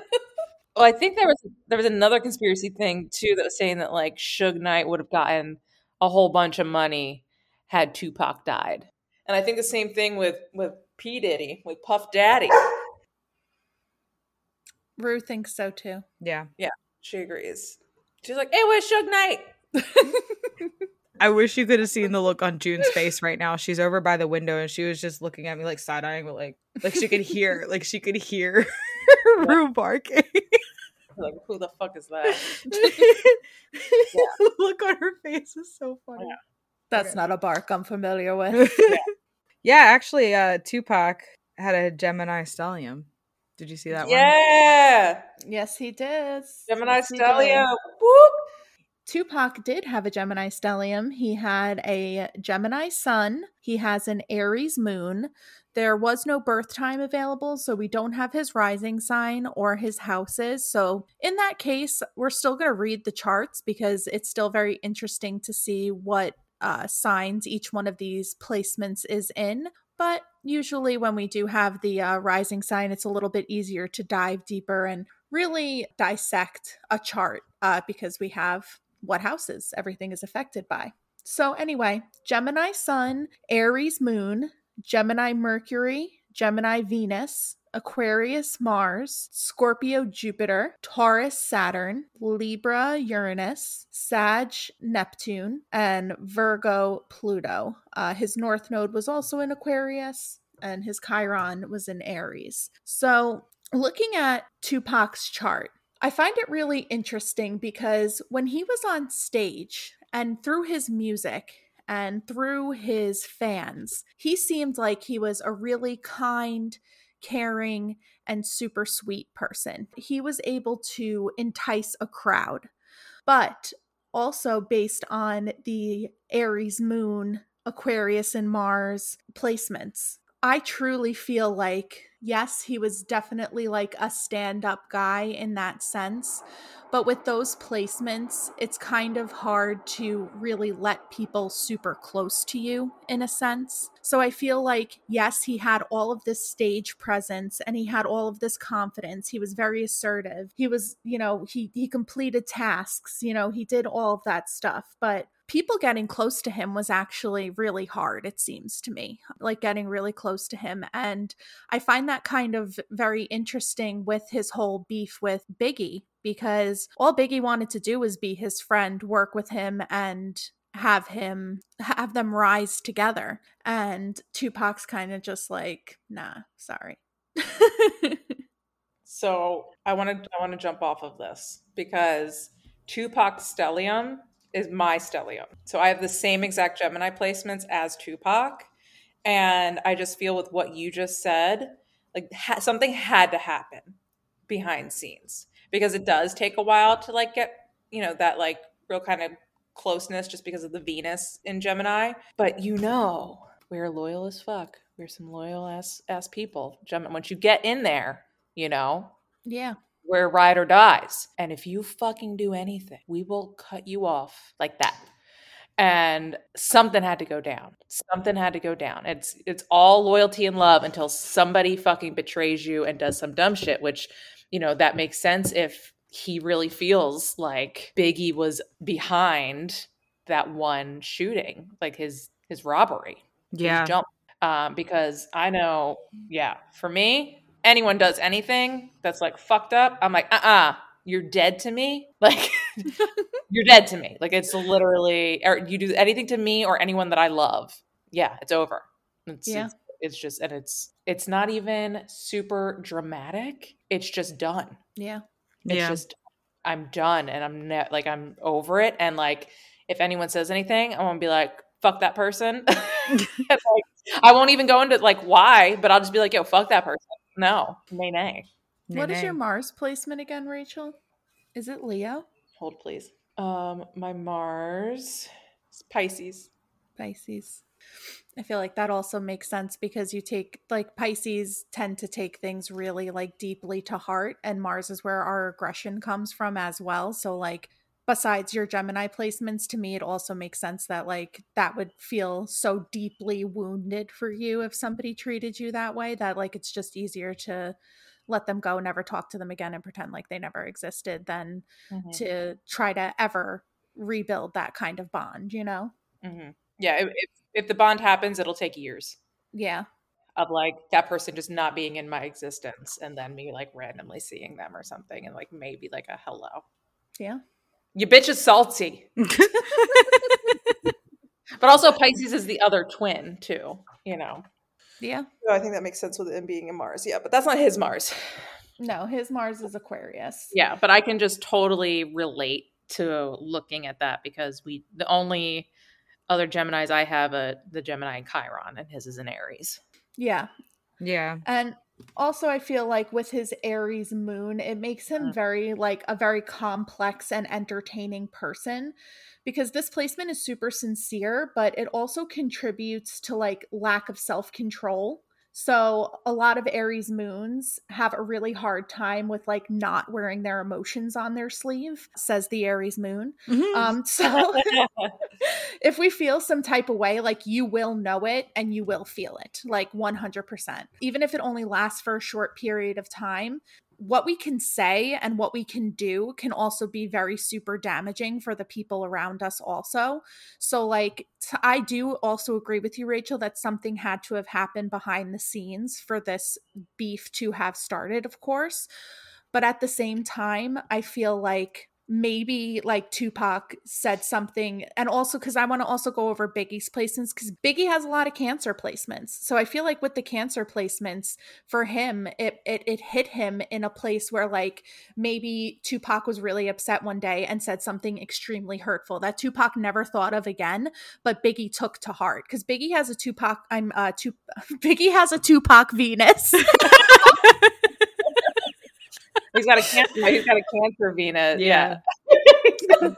Well, I think there was there was another conspiracy thing too that was saying that like Suge Knight would have gotten a whole bunch of money had Tupac died. And I think the same thing with with P Diddy with Puff Daddy. Rue thinks so too. Yeah. Yeah, she agrees. She's like, "Hey, where's Suge Knight?" I wish you could have seen the look on June's face right now. She's over by the window and she was just looking at me like side eyeing, but like like she could hear, like she could hear Rue barking. like, who the fuck is that? yeah. look on her face is so funny. Yeah. That's okay. not a bark I'm familiar with. yeah. Yeah, actually, uh, Tupac had a Gemini stallion. Did you see that yeah. one? Yeah. Yes, he did. Gemini yes, stallion. Whoop. Tupac did have a Gemini stellium. He had a Gemini sun. He has an Aries moon. There was no birth time available, so we don't have his rising sign or his houses. So, in that case, we're still going to read the charts because it's still very interesting to see what uh, signs each one of these placements is in. But usually, when we do have the uh, rising sign, it's a little bit easier to dive deeper and really dissect a chart uh, because we have what houses everything is affected by. So, anyway, Gemini Sun, Aries Moon, Gemini Mercury, Gemini Venus, Aquarius Mars, Scorpio Jupiter, Taurus Saturn, Libra Uranus, Sag Neptune, and Virgo Pluto. Uh, his north node was also in Aquarius, and his Chiron was in Aries. So, looking at Tupac's chart, I find it really interesting because when he was on stage and through his music, and through his fans, he seemed like he was a really kind, caring, and super sweet person. He was able to entice a crowd. But also based on the Aries moon, Aquarius, and Mars placements. I truly feel like, yes, he was definitely like a stand up guy in that sense. But with those placements, it's kind of hard to really let people super close to you in a sense. So I feel like, yes, he had all of this stage presence and he had all of this confidence. He was very assertive. He was, you know, he, he completed tasks, you know, he did all of that stuff. But people getting close to him was actually really hard, it seems to me, like getting really close to him. And I find that kind of very interesting with his whole beef with Biggie, because all Biggie wanted to do was be his friend, work with him, and have him have them rise together. And Tupac's kind of just like, nah, sorry. so I want to I want to jump off of this because Tupac stellium is my stellium. So I have the same exact Gemini placements as Tupac. And I just feel with what you just said, like ha- something had to happen behind scenes because it does take a while to like get, you know, that like real kind of closeness just because of the Venus in Gemini. But you know, we're loyal as fuck. We're some loyal ass ass people. Gemini, once you get in there, you know, yeah, where ride or dies. And if you fucking do anything, we will cut you off like that. And something had to go down. Something had to go down. It's it's all loyalty and love until somebody fucking betrays you and does some dumb shit, which, you know, that makes sense if he really feels like Biggie was behind that one shooting, like his his robbery. Yeah. His jump. Um, because I know, yeah, for me, anyone does anything that's like fucked up, I'm like, uh uh-uh, uh, you are dead to me. Like, you're dead to me. Like, it's literally, or you do anything to me or anyone that I love. Yeah, it's over. It's, yeah. It's, it's just, and it's, it's not even super dramatic. It's just done. Yeah. It's yeah. just, I'm done and I'm ne- like, I'm over it. And like, if anyone says anything, I'm gonna be like, fuck that person. like, I won't even go into like why, but I'll just be like, yo, fuck that person. No, nay, nay. What is your Mars placement again, Rachel? Is it Leo? Hold, please. Um, my Mars is Pisces. Pisces. I feel like that also makes sense because you take like Pisces tend to take things really like deeply to heart, and Mars is where our aggression comes from as well. So like besides your Gemini placements, to me, it also makes sense that like that would feel so deeply wounded for you if somebody treated you that way that like it's just easier to let them go, never talk to them again, and pretend like they never existed than mm-hmm. to try to ever rebuild that kind of bond, you know? Mm-hmm. Yeah. If, if the bond happens, it'll take years. Yeah. Of like that person just not being in my existence and then me like randomly seeing them or something and like maybe like a hello. Yeah. Your bitch is salty. but also Pisces is the other twin too, you know. Yeah. I think that makes sense with him being in Mars. Yeah, but that's not his Mars. No, his Mars is Aquarius. Yeah, but I can just totally relate to looking at that because we the only other Geminis I have a the Gemini in Chiron and his is in Aries. Yeah. Yeah. And also i feel like with his aries moon it makes him mm. very like a very complex and entertaining person because this placement is super sincere but it also contributes to like lack of self-control so a lot of Aries moons have a really hard time with like not wearing their emotions on their sleeve, says the Aries moon. Mm-hmm. Um, so if we feel some type of way, like you will know it and you will feel it, like 100%. Even if it only lasts for a short period of time, what we can say and what we can do can also be very super damaging for the people around us also. So like I do also agree with you rachel that something had to have happened behind the scenes for this beef to have started of course. But at the same time i feel like maybe like Tupac said something and also cuz I want to also go over Biggie's placements cuz Biggie has a lot of cancer placements. So I feel like with the cancer placements for him it, it it hit him in a place where like maybe Tupac was really upset one day and said something extremely hurtful that Tupac never thought of again, but Biggie took to heart cuz Biggie has a Tupac I'm uh Tup- Biggie has a Tupac Venus. he's got a cancer. He's got a cancer Venus. Yeah.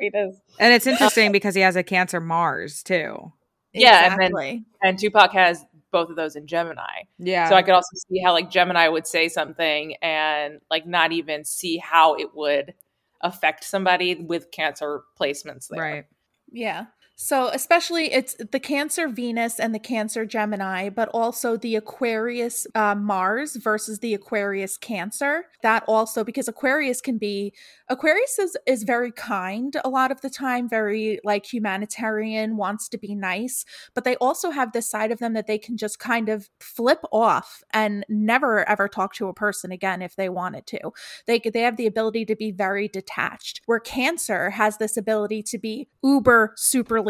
he does. And it's interesting uh, because he has a Cancer Mars too. Yeah, and then- And Tupac has both of those in Gemini. Yeah. So I could also see how like Gemini would say something and like not even see how it would affect somebody with cancer placements there. right. Yeah. So, especially it's the Cancer Venus and the Cancer Gemini, but also the Aquarius uh, Mars versus the Aquarius Cancer. That also, because Aquarius can be, Aquarius is, is very kind a lot of the time, very like humanitarian, wants to be nice, but they also have this side of them that they can just kind of flip off and never ever talk to a person again if they wanted to. They, they have the ability to be very detached, where Cancer has this ability to be uber,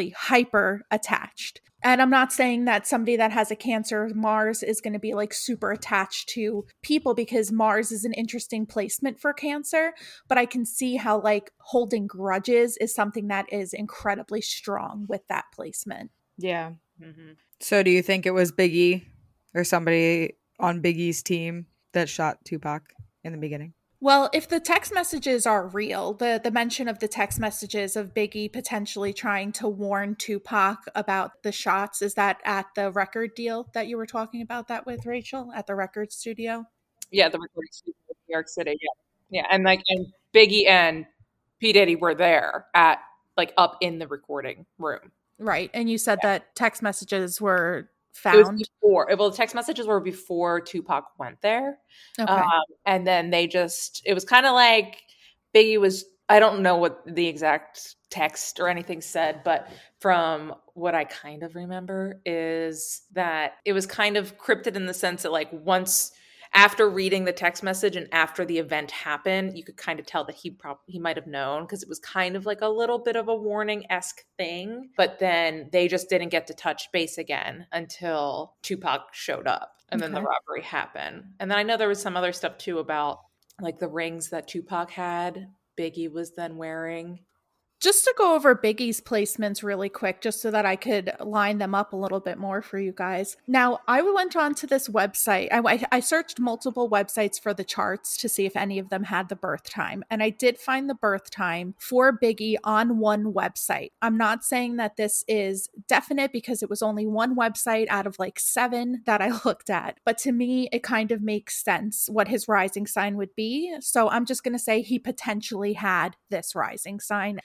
superly hyper attached. And I'm not saying that somebody that has a Cancer Mars is going to be like super attached to people because Mars is an interesting placement for Cancer, but I can see how like holding grudges is something that is incredibly strong with that placement. Yeah. Mhm. So do you think it was Biggie or somebody on Biggie's team that shot Tupac in the beginning? Well, if the text messages are real, the the mention of the text messages of Biggie potentially trying to warn Tupac about the shots is that at the record deal that you were talking about that with Rachel at the record studio? Yeah, the recording studio in New York City. Yeah. Yeah. And like and Biggie and P. Diddy were there at like up in the recording room. Right. And you said that text messages were It was before well, the text messages were before Tupac went there. Okay. Um, and then they just, it was kind of like Biggie was, I don't know what the exact text or anything said, but from what I kind of remember is that it was kind of cryptic in the sense that, like, once after reading the text message and after the event happened, you could kind of tell that he probably he might have known because it was kind of like a little bit of a warning esque thing. But then they just didn't get to touch base again until Tupac showed up, and then the robbery happened. And then I know there was some other stuff too about like the rings that Tupac had. Biggie was then wearing. Just to go over Biggie's placements really quick, just so that I could line them up a little bit more for you guys. Now, I went on to this website. I, I- I searched multiple websites for the charts to see if any of them had the birth time. And I did find the birth time for Biggie on one website. I'm not saying that this is definite because it was only one website out of like seven that I looked at. But to me, it kind of makes sense what his rising sign would be. So I'm just going to say he potentially had this rising sign.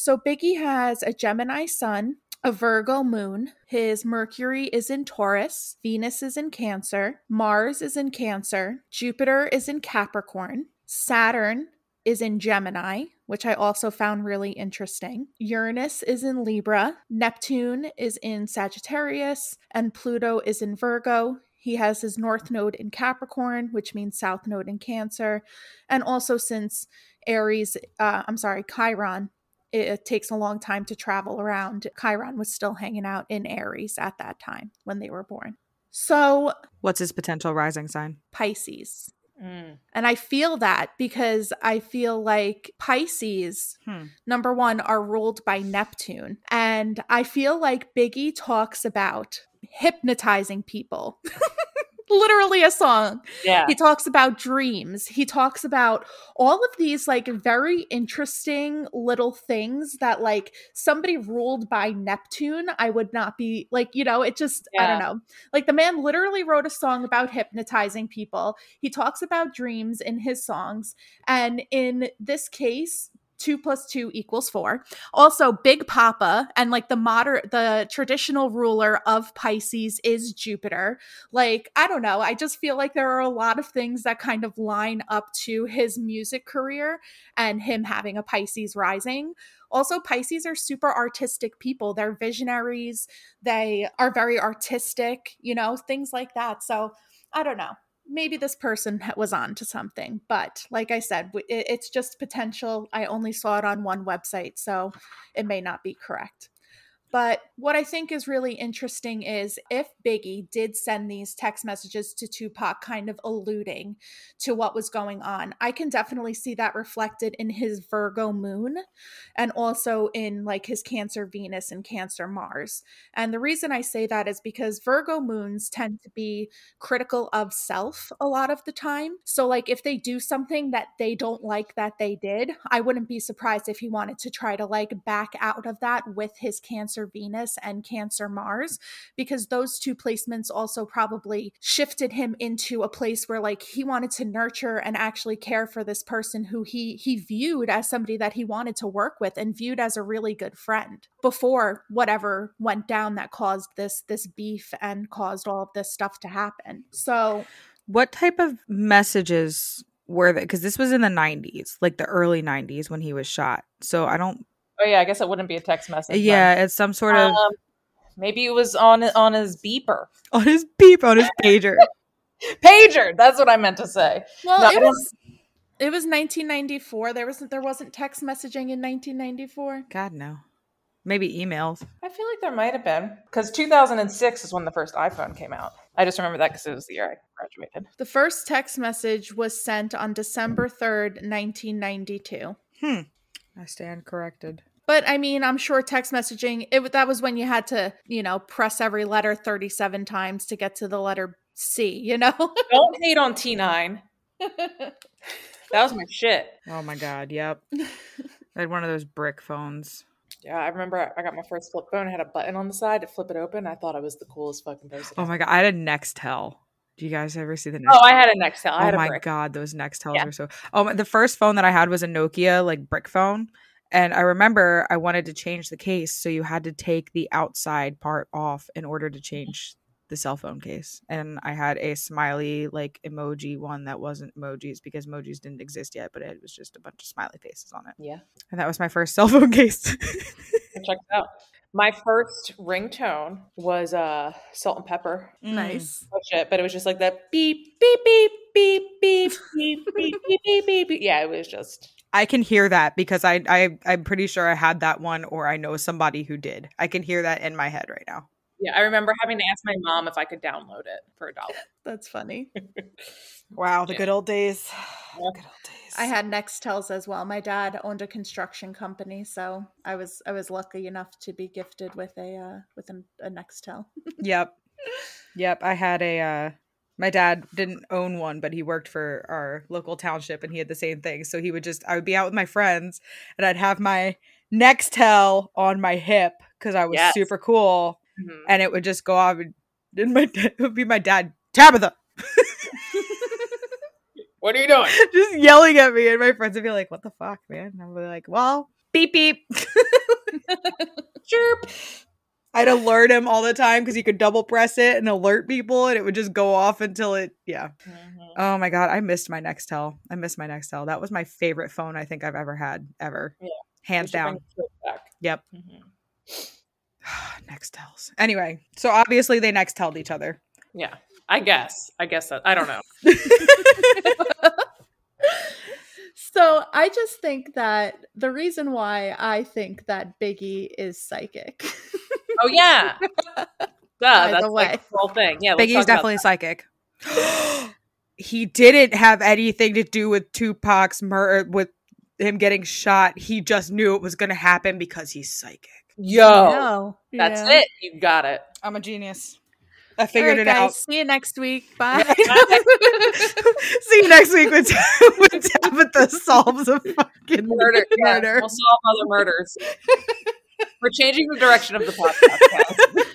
So Biggie has a Gemini sun, a Virgo moon. His Mercury is in Taurus, Venus is in Cancer, Mars is in Cancer, Jupiter is in Capricorn, Saturn is in Gemini, which I also found really interesting. Uranus is in Libra, Neptune is in Sagittarius, and Pluto is in Virgo. He has his North Node in Capricorn, which means South Node in Cancer. And also, since Aries, uh, I'm sorry, Chiron it, it takes a long time to travel around. Chiron was still hanging out in Aries at that time when they were born. So, What's his potential rising sign? Pisces. Mm. And I feel that because I feel like Pisces, Hmm. number one, are ruled by Neptune. And I feel like Biggie talks about hypnotizing people. Literally a song. Yeah. He talks about dreams. He talks about all of these like very interesting little things that like somebody ruled by Neptune, I would not be like, you know, it just I don't know. Like the man literally wrote a song about hypnotizing people. He talks about dreams in his songs. And in this case, two plus two equals four. Also, Big Poppa and like the moder the traditional ruler of Pisces is Jupiter. Like, I don't know. I just feel like there are a lot of things that kind of line up to his music career and him having a Pisces rising. Also, Pisces are super artistic people. They're visionaries. They are very artistic, you know, things like that. So, I don't know maybe this person was on to something but like i said it- it's just potential. I only saw it on one website so it may not be correct But what I think is really interesting is if Biggie did send these text messages to Tupac, kind of alluding to what was going on, I can definitely see that reflected in his Virgo moon and also in like his Cancer Venus and Cancer Mars. And the reason I say that is because Virgo moons tend to be critical of self a lot of the time. So, like, if they do something that they don't like that they did, I wouldn't be surprised if he wanted to try to like back out of that with his Cancer Venus and Cancer Mars, because those two placements also probably shifted him into a place where like he wanted to nurture and actually care for this person who he he viewed as somebody that he wanted to work with and viewed as a really good friend before whatever went down that caused this this beef and caused all of this stuff to happen. So what type of messages were they? Because this was in the 90s, like the early 90s when he was shot. So I don't. Oh yeah, I guess it wouldn't be a text message. Yeah, then. it's some sort of. Um, maybe it was on on his beeper. On his beep, on his pager. pager. That's what I meant to say. Well, no, it was. It was 1994. There wasn't there wasn't text messaging in 1994. God no. Maybe emails. I feel like there might have been because 2006 is when the first iPhone came out. I just remember that because it was the year I graduated. The first text message was sent on December 3rd, 1992. Hmm. I stand corrected. But I mean, I'm sure text messaging, it that was when you had to, you know, press every letter 37 times to get to the letter C, you know? Don't hate on T9. that was my shit. Oh my god, yep. I had one of those brick phones. Yeah, I remember I got my first flip phone. It had a button on the side to flip it open. I thought I was the coolest fucking person. Oh my god, I had a Nextel. Do you guys ever see the? Nextel? Oh, I had a Nextel. I oh my god, those Nextels yeah. were so. Oh, the first phone that I had was a Nokia like brick phone, and I remember I wanted to change the case, so you had to take the outside part off in order to change the cell phone case and i had a smiley like emoji one that wasn't emojis because emojis didn't exist yet but it was just a bunch of smiley faces on it yeah and that was my first cell phone case check it out my first ringtone was uh salt and pepper nice oh shit but it was just like that beep beep beep beep beep beep beep beep beep beep, beep. yeah it was just I can hear that because I, I I'm pretty sure I had that one or I know somebody who did. I can hear that in my head right now. Yeah, I remember having to ask my mom if I could download it for a dollar. That's funny. wow, the yeah. good old days. Good old days. I had Nextels as well. My dad owned a construction company, so I was I was lucky enough to be gifted with a uh, with a, a Nextel. yep, yep. I had a. Uh, my dad didn't own one, but he worked for our local township, and he had the same thing. So he would just I would be out with my friends, and I'd have my Nextel on my hip because I was yes. super cool mm-hmm. and it would just go off and my it would be my dad Tabitha. what are you doing? Just yelling at me, and my friends would be like, "What the fuck, man?" And I'm like, "Well, beep beep, chirp." I'd alert him all the time because he could double press it and alert people, and it would just go off until it. Yeah. Mm-hmm. Oh my god, I missed my Nextel. I missed my Nextel. That was my favorite phone I think I've ever had ever. Yeah. Hands down. Yep. Mm-hmm. Nextels. Anyway, so obviously they Nextelled each other. Yeah, I guess. I guess that I don't know. so I just think that the reason why I think that Biggie is psychic. oh yeah, Duh, that's the like the whole thing. Yeah, Biggie's definitely psychic. he didn't have anything to do with Tupac's murder uh, with him getting shot. He just knew it was going to happen because he's psychic. Yo, that's yeah. it. You got it. I'm a genius. I figured right, it guys, out. See you next week. Bye. see you next week when, when Tabitha solves a fucking murder. murder. Yeah, we'll solve other murders. We're changing the direction of the podcast.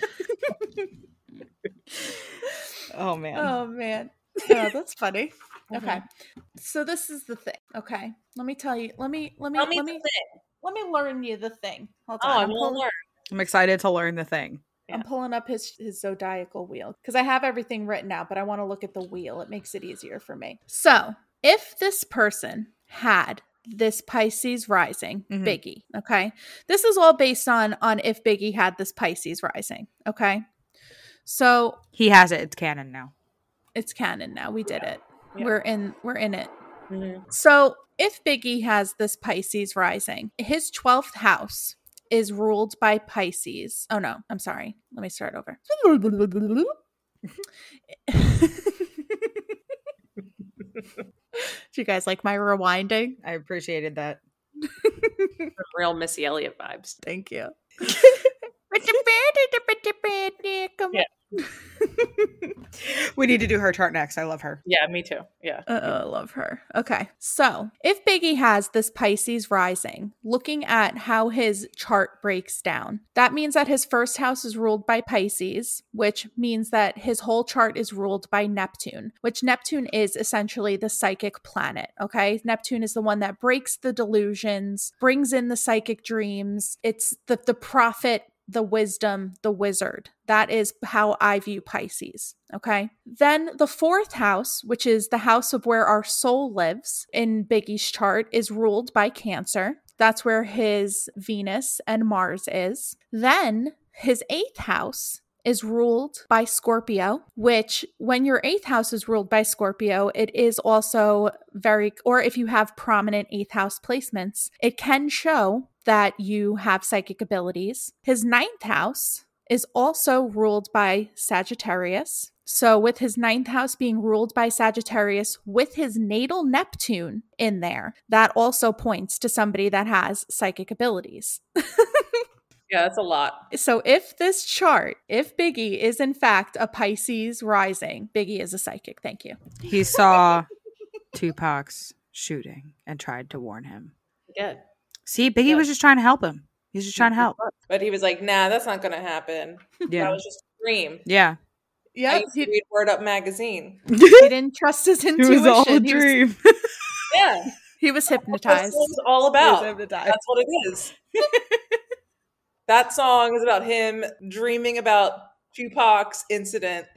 oh man. Oh man. Oh, that's funny. Okay. Mm-hmm. So this is the thing. Okay. Let me tell you. Let me let me let me, let me let me learn you the thing. Hold on. Oh, I'm, pulling, learn. I'm excited to learn the thing. I'm pulling up his his zodiacal wheel because I have everything written out, but I want to look at the wheel. It makes it easier for me. So, if this person had this Pisces rising, mm-hmm. Biggie, okay, this is all based on on if Biggie had this Pisces rising, okay. So he has it. It's canon now. It's canon now. We did it. Yeah. We're in. We're in it. Mm-hmm. So if Biggie has this Pisces rising, his 12th house is ruled by Pisces. Oh no, I'm sorry. Let me start over. Do you guys like my rewinding? I appreciated that. Real Missy Elliott vibes. Thank you. Yeah. we need to do her chart next. I love her. Yeah, me too. Yeah. Uh, I love her. Okay. So if Biggie has this Pisces rising, looking at how his chart breaks down, that means that his first house is ruled by Pisces, which means that his whole chart is ruled by Neptune, which Neptune is essentially the psychic planet. Okay. Neptune is the one that breaks the delusions, brings in the psychic dreams. It's the, the prophet the wisdom, the wizard. That is how I view Pisces. Okay. Then the fourth house, which is the house of where our soul lives in Biggie's chart, is ruled by Cancer. That's where his Venus and Mars is. Then his eighth house is ruled by Scorpio, which when your eighth house is ruled by Scorpio, it is also very, or if you have prominent eighth house placements, it can show that you have psychic abilities. His ninth house is also ruled by Sagittarius. So, with his ninth house being ruled by Sagittarius with his natal Neptune in there, that also points to somebody that has psychic abilities. Yeah, that's a lot. So, if this chart, if Biggie is in fact a Pisces rising, Biggie is a psychic. Thank you. He saw Tupac's shooting and tried to warn him. Good. See, Biggie Yeah. was just trying to help him. He's just trying to help. But he was like, nah, that's not going to happen. Yeah, That Yeah. was just a dream. Yeah. I Yeah, used to he, read Word Up magazine. he didn't trust his intuition. It was all a He was- dream. Yeah. He was That's hypnotized. what it's all about. hypnotized. That's what it is. that song is about him dreaming about Tupac's incident.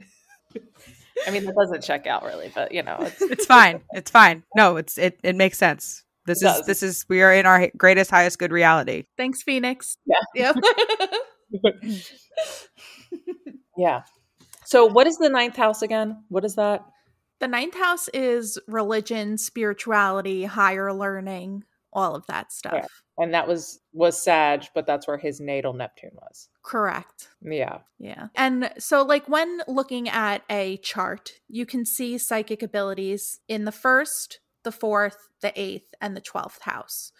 I mean, that doesn't check out really, but you know, it's it's fine. It's fine. No, it's it. It makes sense. This is this is we are in our greatest, highest good reality. Thanks, Phoenix. Yeah. Yep. yeah. So, what is the ninth house again? What is that? the ninth house is religion, spirituality, higher learning, all of that stuff. Yeah. And that was was Sag, but that's where his natal Neptune was. Correct. Yeah. Yeah. And so, like, when looking at a chart, you can see psychic abilities in the first, the fourth, the eighth, and the 12th house.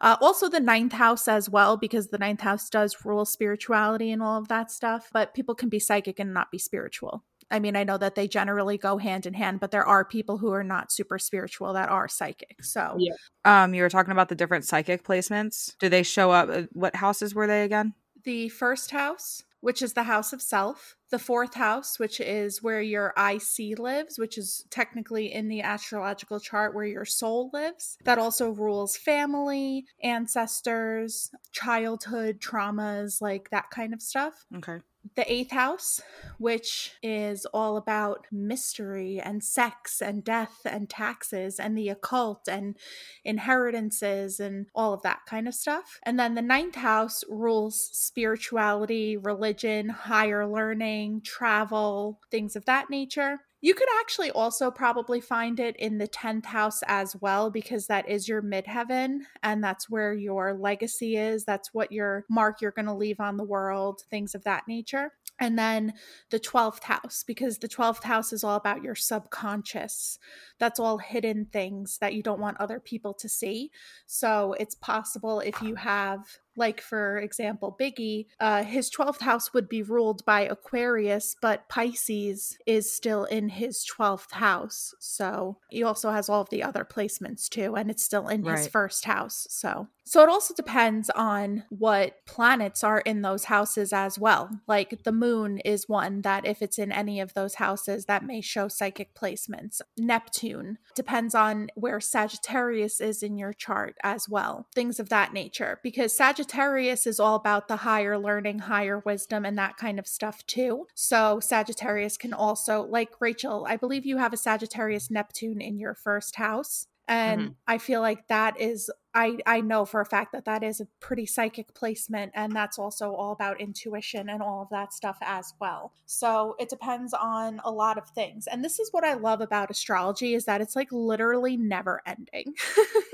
Uh, also, the ninth house as well, because the ninth house does rule spirituality and all of that stuff. But people can be psychic and not be spiritual. I mean, I know that they generally go hand in hand, but there are people who are not super spiritual that are psychic. So, Yeah. Um, you were talking about the different psychic placements. Do they show up? uh, What houses were they again? the first house, which is the house of self, the fourth house, which is where your IC lives, which is technically in the astrological chart where your soul lives. That also rules family, ancestors, childhood traumas, like that kind of stuff Okay. The eighth house, which is all about mystery and sex and death and taxes and the occult and inheritances and all of that kind of stuff. And then the ninth house rules spirituality, religion, higher learning, travel, things of that nature. You could actually also probably find it in the 10th house as well, because that is your midheaven and that's where your legacy is. That's what your mark you're going to leave on the world, things of that nature. And then the 12th house, because the 12th house is all about your subconscious. That's all hidden things that you don't want other people to see. So it's possible if you have, like, for example, Biggie, uh, his 12th house would be ruled by Aquarius, but Pisces is still in his 12th house. So he also has all of the other placements too, and it's still in his first house. So. So it also depends on what planets are in those houses as well. Like the moon is one that if it's in any of those houses that may show psychic placements. Neptune depends on where Sagittarius is in your chart as well. Things of that nature because Sagittarius is all about the higher learning, higher wisdom and that kind of stuff too. So Sagittarius can also like Rachel, I believe you have a Sagittarius Neptune in your first house. And mm-hmm. I feel like that is I I know for a fact that that is a pretty psychic placement and that's also all about intuition and all of that stuff as well. So it depends on a lot of things. And this is what I love about astrology is that it's like literally never ending.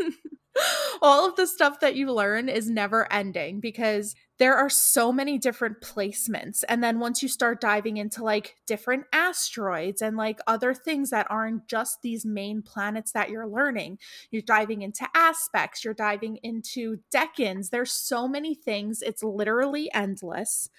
all of the stuff that you learn is never ending because there are so many different placements. And then once you start diving into like different asteroids and like other things that aren't just these main planets that you're learning, you're diving into aspects, you're diving into decans. There's so many things. It's literally endless.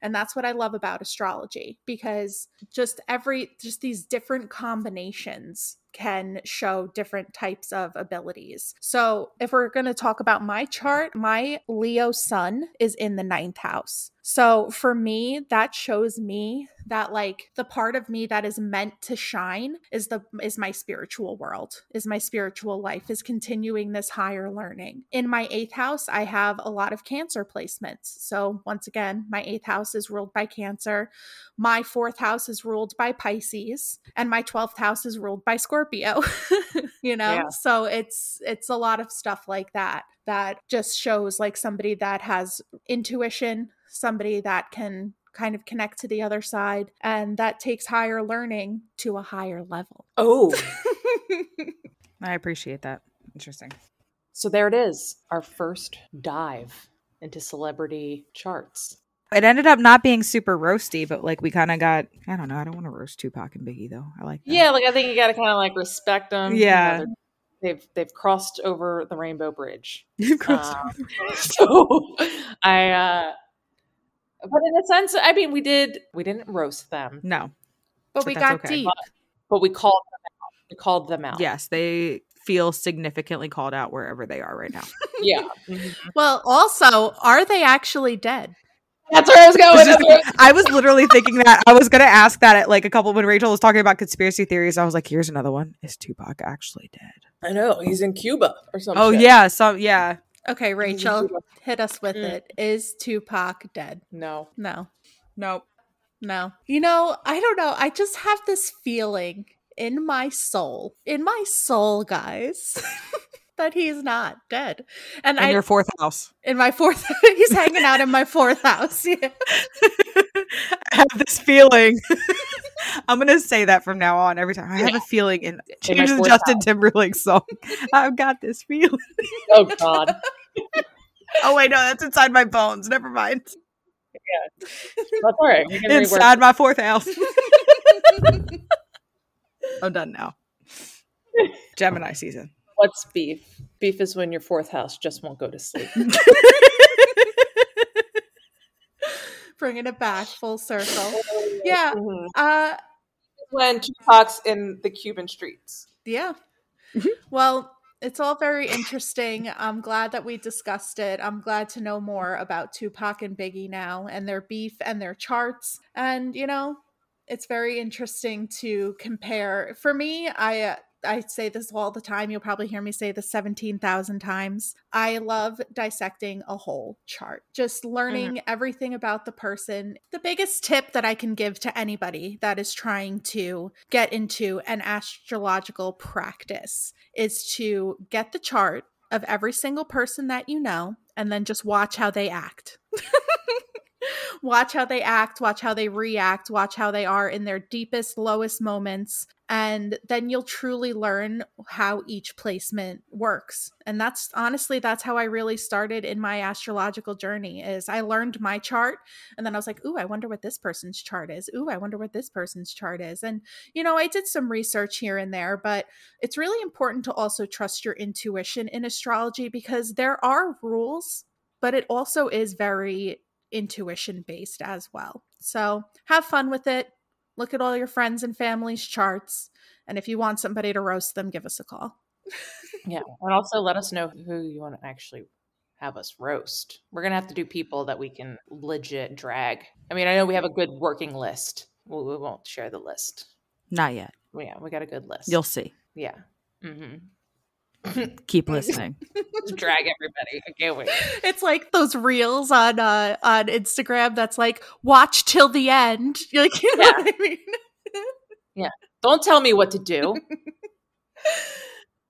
And that's what I love about astrology because just every, just these different combinations can show different types of abilities. So, if we're going to talk about my chart, my Leo sun is in the ninth house. So for me, that shows me that like the part of me that is meant to shine is the is my spiritual world, is my spiritual life, is continuing this higher learning. In my eighth house, I have a lot of cancer placements. So once again, my eighth house is ruled by cancer. My fourth house is ruled by Pisces, and my twelfth house is ruled by Scorpio. you know? Yeah. So it's it's a lot of stuff like that that just shows like somebody that has intuition somebody that can kind of connect to the other side and that takes higher learning to a higher level. Oh. I appreciate that. Interesting. So there it is, our first dive into celebrity charts. It ended up not being super roasty, but like we kind of got, I don't know, I don't want to roast Tupac and Biggie though. I like that. Yeah, like I think you got to kind of like respect them. Yeah. You know, they've they've crossed over the rainbow bridge. You've crossed um, so I uh but in a sense, I mean, we did we didn't roast them. No, but, but we got okay. deep. But, but, we called them out. We called them out. Yes, they feel significantly called out wherever they are right now. yeah. Mm-hmm. Well, also, are they actually dead? That's where I was going. I was literally thinking that. I was going to ask that at like a couple when Rachel was talking about conspiracy theories. I was like, "Here's another one: Is Tupac actually dead?" I know he's in Cuba or something. Oh shit. yeah, so yeah. Okay, Rachel, hit us with mm. it. Is Tupac dead? No. No. Nope. No. You know, I don't know. I just have this feeling in my soul, in my soul, guys, that he's not dead. And in I, your fourth house. In my fourth, he's hanging out in my fourth house. Yeah. I have this feeling. I'm gonna say that from now on every time. I have a feeling in change the Justin house. Timberlake song. I've got this feeling. Oh God. Oh wait, no, that's inside my bones. Never mind. Yeah, that's all right. Inside my fourth house. I'm done now. Gemini season. What's beef? Beef is when your fourth house just won't go to sleep. Bringing it back full circle. Yeah. Mm-hmm. Uh, when Tupac's in the Cuban streets. Yeah. Mm-hmm. Well, it's all very interesting. I'm glad that we discussed it. I'm glad to know more about Tupac and Biggie now and their beef and their charts. And, you know, it's very interesting to compare. For me, I uh, I say this all the time. You'll probably hear me say this 17,000 times. I love dissecting a whole chart, just learning mm-hmm. everything about the person. The biggest tip that I can give to anybody that is trying to get into an astrological practice is to get the chart of every single person that you know and then just watch how they act. watch how they act, watch how they react, watch how they are in their deepest, lowest moments, and then you'll truly learn how each placement works. And that's honestly that's how i really started in my astrological journey is i learned my chart and then i was like ooh i wonder what this person's chart is. Ooh i wonder what this person's chart is. And you know i did some research here and there but it's really important to also trust your intuition in astrology because there are rules but it also is very intuition based as well so have fun with it look at all your friends and family's charts. And if you want somebody to roast them, give us a call. yeah. And also let us know who you want to actually have us roast. We're going to have to do people that we can legit drag. I mean, I know we have a good working list. we we won't share the list. Not yet. Yeah, we got a good list. You'll see. Yeah. Mm-hmm. Keep listening. drag everybody. I can't wait. It's like those reels on uh on Instagram that's like watch till the end. You're like, you know yeah. what I mean? yeah. Don't tell me what to do.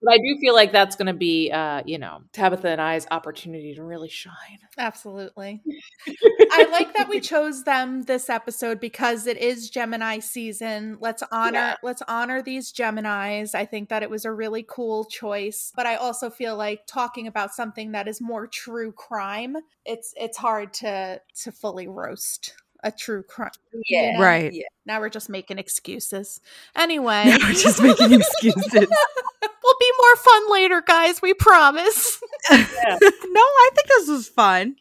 But I do feel like that's going to be, uh, you know, Tabitha and I's opportunity to really shine. Absolutely. I like that we chose them this episode because it is Gemini season. Let's honor yeah. let's honor these Geminis. I think that it was a really cool choice, but I also feel like talking about something that is more true crime, it's it's hard to to fully roast a true crime. Yeah. You know? Right. Yeah. Now we're just making excuses. Anyway. Now we're just making excuses. we'll be more fun later, guys. We promise. Yeah. no, I think this was fun.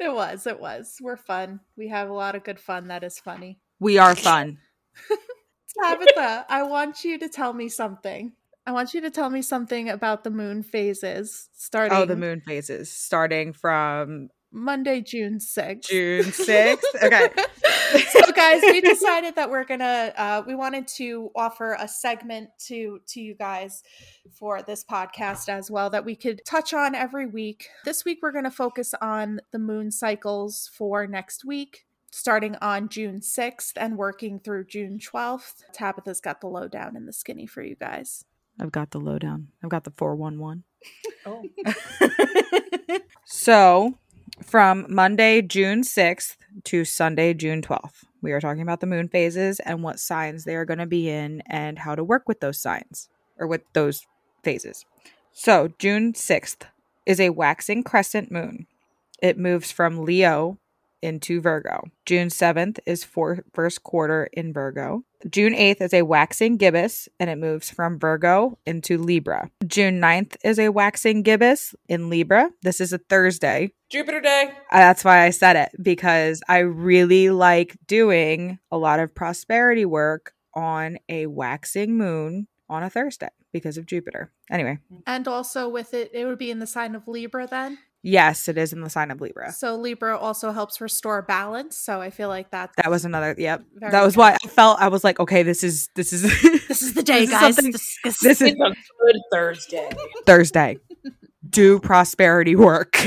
It was. It was. We're fun. We have a lot of good fun that is funny. We are fun. Tabitha, I want you to tell me something. I want you to tell me something about the moon phases starting. Oh, the moon phases starting from Monday, June 6th. June 6th. Okay. so guys, we decided that we're gonna uh we wanted to offer a segment to to you guys for this podcast as well that we could touch on every week. This week we're gonna focus on the moon cycles for next week. Starting on June 6th and working through June 12th. Tabitha's got the lowdown in the skinny for you guys. I've got the lowdown. I've got the 411. Oh. so from Monday, June 6th to Sunday, June 12th. We are talking about the moon phases and what signs they are going to be in and how to work with those signs or with those phases. So, June 6th is a waxing crescent moon. It moves from Leo into Virgo. June 7th is for first quarter in Virgo. June 8th is a waxing gibbous and it moves from Virgo into Libra. June 9th is a waxing gibbous in Libra. This is a Thursday. Jupiter day. Uh, that's why I said it because I really like doing a lot of prosperity work on a waxing moon on a Thursday because of Jupiter. Anyway. And also with it, it would be in the sign of Libra then? Yes, it is in the sign of Libra. So Libra also helps restore balance. So I feel like that that was another. Yep, that was good. why I felt I was like, okay, this is this is this is the day, this guys. This, this, this is a good Thursday. Thursday, do prosperity work.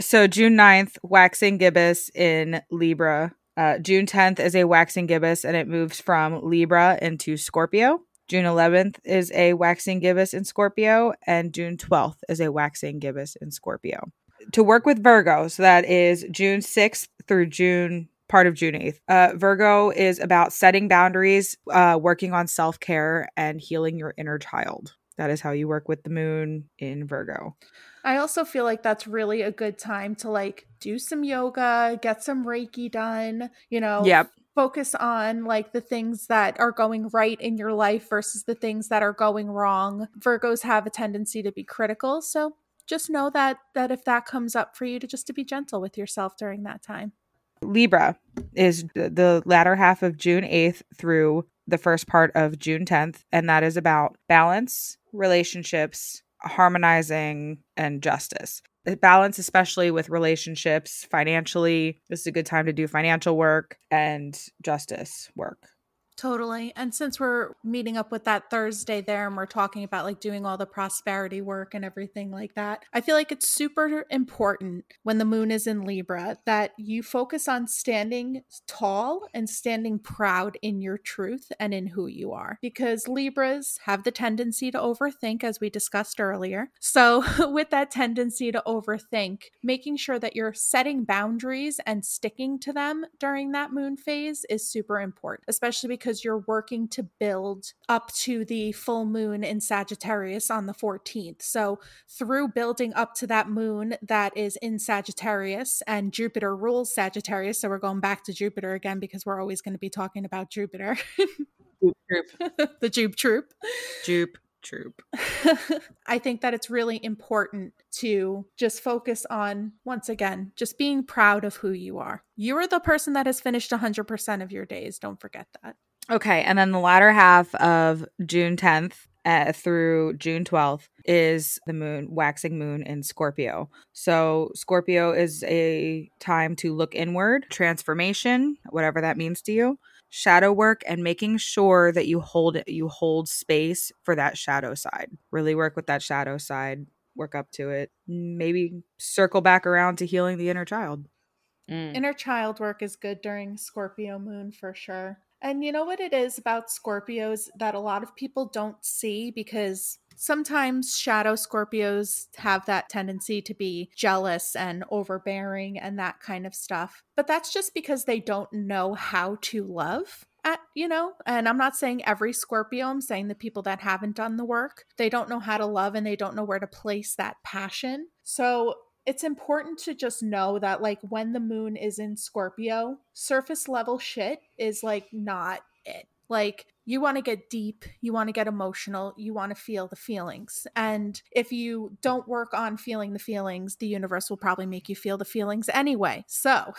So June 9th, waxing gibbous in Libra. Uh, June 10th is a waxing gibbous, and it moves from Libra into Scorpio. June 11th is a waxing gibbous in Scorpio, and June 12th is a waxing gibbous in Scorpio. To work with Virgo, so that is June 6th through June, part of June 8th. Uh, Virgo is about setting boundaries, uh, working on self care, and healing your inner child. That is how you work with the moon in Virgo. I also feel like that's really a good time to like do some yoga, get some Reiki done, you know. Yep focus on like the things that are going right in your life versus the things that are going wrong. Virgos have a tendency to be critical, so just know that that if that comes up for you to just to be gentle with yourself during that time. Libra is the latter half of June 8th through the first part of June 10th and that is about balance, relationships, harmonizing and justice balance, especially with relationships financially. This is a good time to do financial work and justice work. Totally. And since we're meeting up with that Thursday there and we're talking about like doing all the prosperity work and everything like that, I feel like it's super important when the moon is in Libra that you focus on standing tall and standing proud in your truth and in who you are. Because Libras have the tendency to overthink, as we discussed earlier. So, with that tendency to overthink, making sure that you're setting boundaries and sticking to them during that moon phase is super important, especially because because you're working to build up to the full moon in Sagittarius on the 14th. So, through building up to that moon that is in Sagittarius and Jupiter rules Sagittarius, so we're going back to Jupiter again because we're always going to be talking about Jupiter. the Jupe Troop. Jupe troop. I think that it's really important to just focus on, once again, just being proud of who you are. You are the person that has finished 100% of your days. Don't forget that. Okay, and then the latter half of June 10th uh, through June 12th is the moon, waxing moon in Scorpio. So, Scorpio is a time to look inward, transformation, whatever that means to you, shadow work and making sure that you hold you hold space for that shadow side. Really work with that shadow side, work up to it. Maybe circle back around to healing the inner child. Mm. Inner child work is good during Scorpio moon for sure. And you know what it is about Scorpios that a lot of people don't see because sometimes shadow Scorpios have that tendency to be jealous and overbearing and that kind of stuff. But that's just because they don't know how to love. At, you know, and I'm not saying every Scorpio, I'm saying the people that haven't done the work, they don't know how to love and they don't know where to place that passion. So it's important to just know that like when the moon is in Scorpio, surface level shit is like not it. Like you want to get deep, you want to get emotional, you want to feel the feelings. And if you don't work on feeling the feelings, the universe will probably make you feel the feelings anyway. So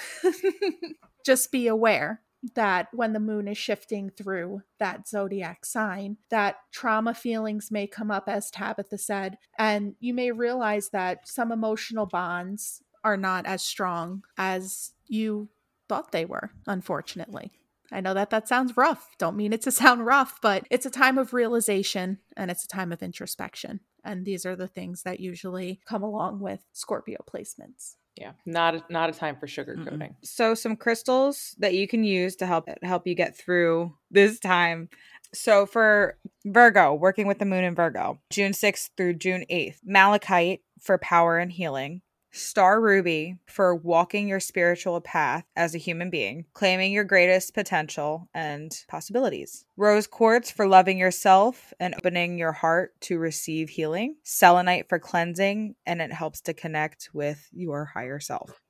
just be aware that when the moon is shifting through that zodiac sign, that trauma feelings may come up, as Tabitha said, and you may realize that some emotional bonds are not as strong as you thought they were, unfortunately. I know that that sounds rough. Don't mean it to sound rough, but it's a time of realization and it's a time of introspection. And these are the things that usually come along with Scorpio placements. Yeah, not a, not a time for sugarcoating. Mm-mm. So some crystals that you can use to help help you get through this time. So for Virgo, working with the moon in Virgo, June 6th through June 8th, malachite for power and healing, Star Ruby for walking your spiritual path as a human being, claiming your greatest potential and possibilities. Rose Quartz for loving yourself and opening your heart to receive healing. Selenite for cleansing, and it helps to connect with your higher self.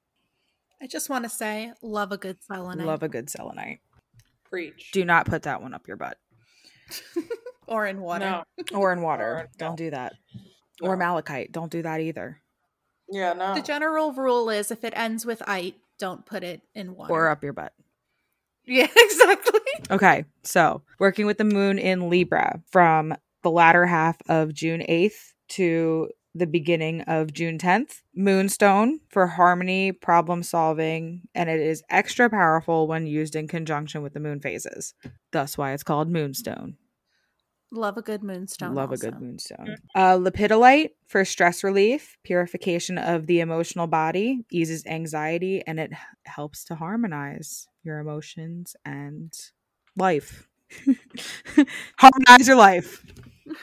I just want to say, love a good selenite. Love a good selenite. Preach. Do not put that one up your butt or in water. No. or in water. Or- Don't do that. Or malachite. Don't do that either. Yeah, no. The general rule is if it ends with ite, don't put it in water. Or up your butt. Yeah, exactly. Okay, so working with the moon in Libra from the latter half of June 8th to the beginning of June 10th. Moonstone for harmony, problem solving, and it is extra powerful when used in conjunction with the moon phases. Thus, why it's called Moonstone. Love a good moonstone. Love a good moonstone. Uh, lepidolite for stress relief, purification of the emotional body, eases anxiety, and it helps to harmonize your emotions and life. harmonize your life.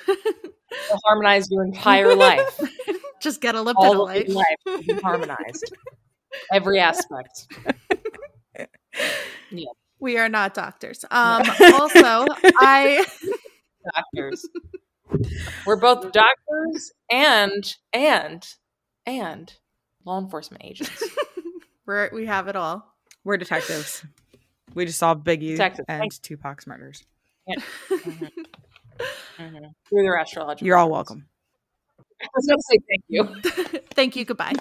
To harmonize your entire life. Just get a All of your life will harmonized. Every aspect. We are not doctors. Um, also, I Doctors. We're both doctors and and and law enforcement agents. we're, we have it all. We're detectives. We just solved Biggie Detectives. and Thank- Tupac's murders. Mhm. Mhm. Through their astrological. You're all welcome. I was going to say thank you. Thank you. Goodbye.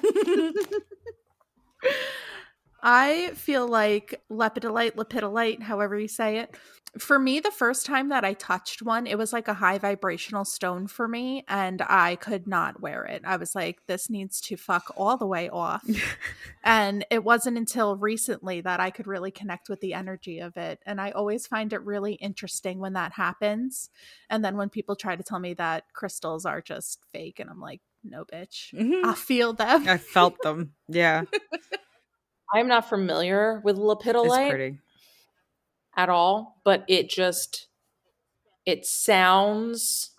I feel like lepidolite, lepidolite, however you say it. For me, the first time that I touched one, it was like a high vibrational stone for me, and I could not wear it. I was like, this needs to fuck all the way off. and it wasn't until recently that I could really connect with the energy of it. And I always find it really interesting when that happens. And then when people try to tell me that crystals are just fake, and I'm like, no, bitch. Mhm. I feel them. I felt them. Yeah, I'm not familiar with it's lepidolite pretty. at all, but it just it sounds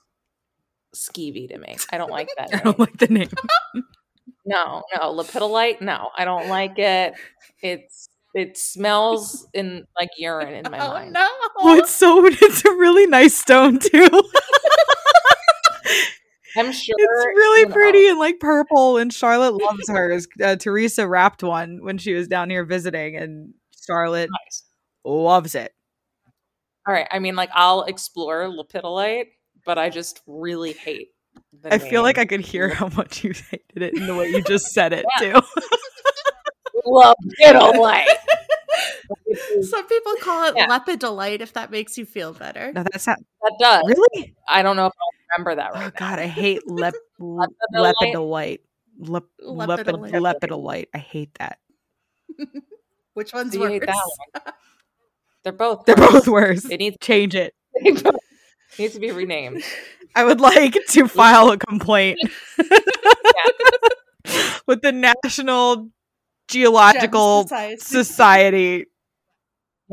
skeevy to me. I don't like that. I don't like the name. No, no, lepidolite. No, I don't like it. It's it smells in like urine in my oh mind. no! Oh, it's so it's a really nice stone too. I'm sure it's really you know, pretty and like purple, and Charlotte loves hers. Uh, Theresa wrapped one when she was down here visiting, and Charlotte nice. loves it. All right. I mean, like I'll explore lepidolite, but I just really hate. The I feel like. I could hear how much you hated it in the way you just said it Yeah. too. lepidolite. Some people call it Yeah. lepidolite if that makes you feel better. no, that's not that does. really. I don't know if I'll remember that right Oh God, I hate lep Lepidolite? lepidolite. Lep, lepid, Lepidolite. lepidolite. I hate that. Which one's Do you hate worse? that one? They're both. They're worse. both worse. It needs, to Change it. it needs to be renamed. I would like to file a complaint with the National Geological Society. Society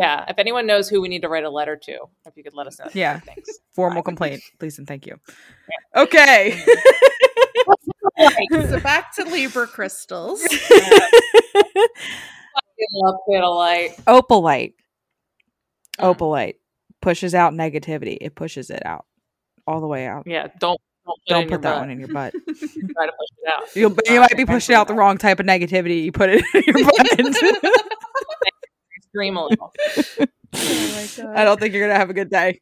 Yeah, if anyone knows who we need to write a letter to, if you could let us know. Yeah. thanks. Formal complaint, please and thank you. Okay. so back to Libra crystals. I love Opalite. Mm. Opalite pushes out negativity. It pushes it out all the way out. Yeah, don't don't put, Don't put that butt. one in your butt. Try to push it out. You'll, you might be pushing out the wrong type of negativity. You put it in your butt. Scream a little. Oh my God. I don't think you're gonna have a good day.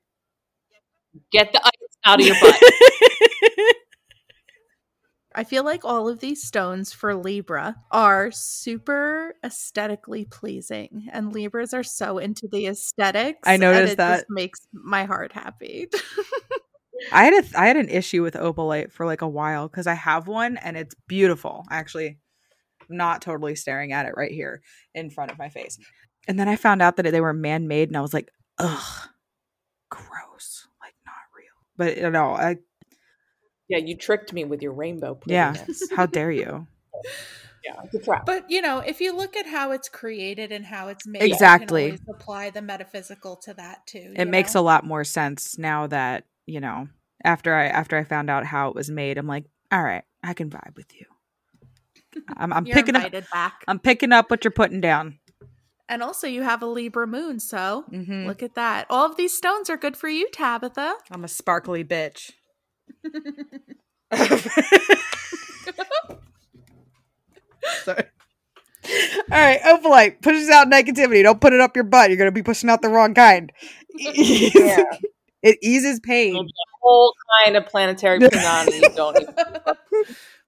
Get the ice out of your butt. I feel like all of these stones for Libra are super aesthetically pleasing, and Libras are so into the aesthetics. I and noticed it that. just makes my heart happy. I had a I had an issue with opalite for like a while because I have one and it's beautiful. Actually, I'm not totally staring at it right here in front of my face. And then I found out that they were man made, and I was like, ugh, gross, like not real. But you know, I Yeah, you tricked me with your rainbow. yeah, prettiness. how dare you? yeah, it's a trap. but you know, if you look at how it's created and how it's made, Exactly. you can apply the metaphysical to that too. It makes a lot more sense now that you know after I after I found out how it was made. I'm like, all right, I can vibe with you. I'm, I'm picking up. back, I'm picking up what you're putting down. And also you have a Libra moon, so hmm look at that. All of these stones are good for you, Tabitha. I'm a sparkly bitch. Sorry. All right, opalite pushes out negativity. Don't put it up your butt. You're gonna be pushing out the wrong kind. Yeah. it eases pain. There's a whole kind of planetary punani you don't even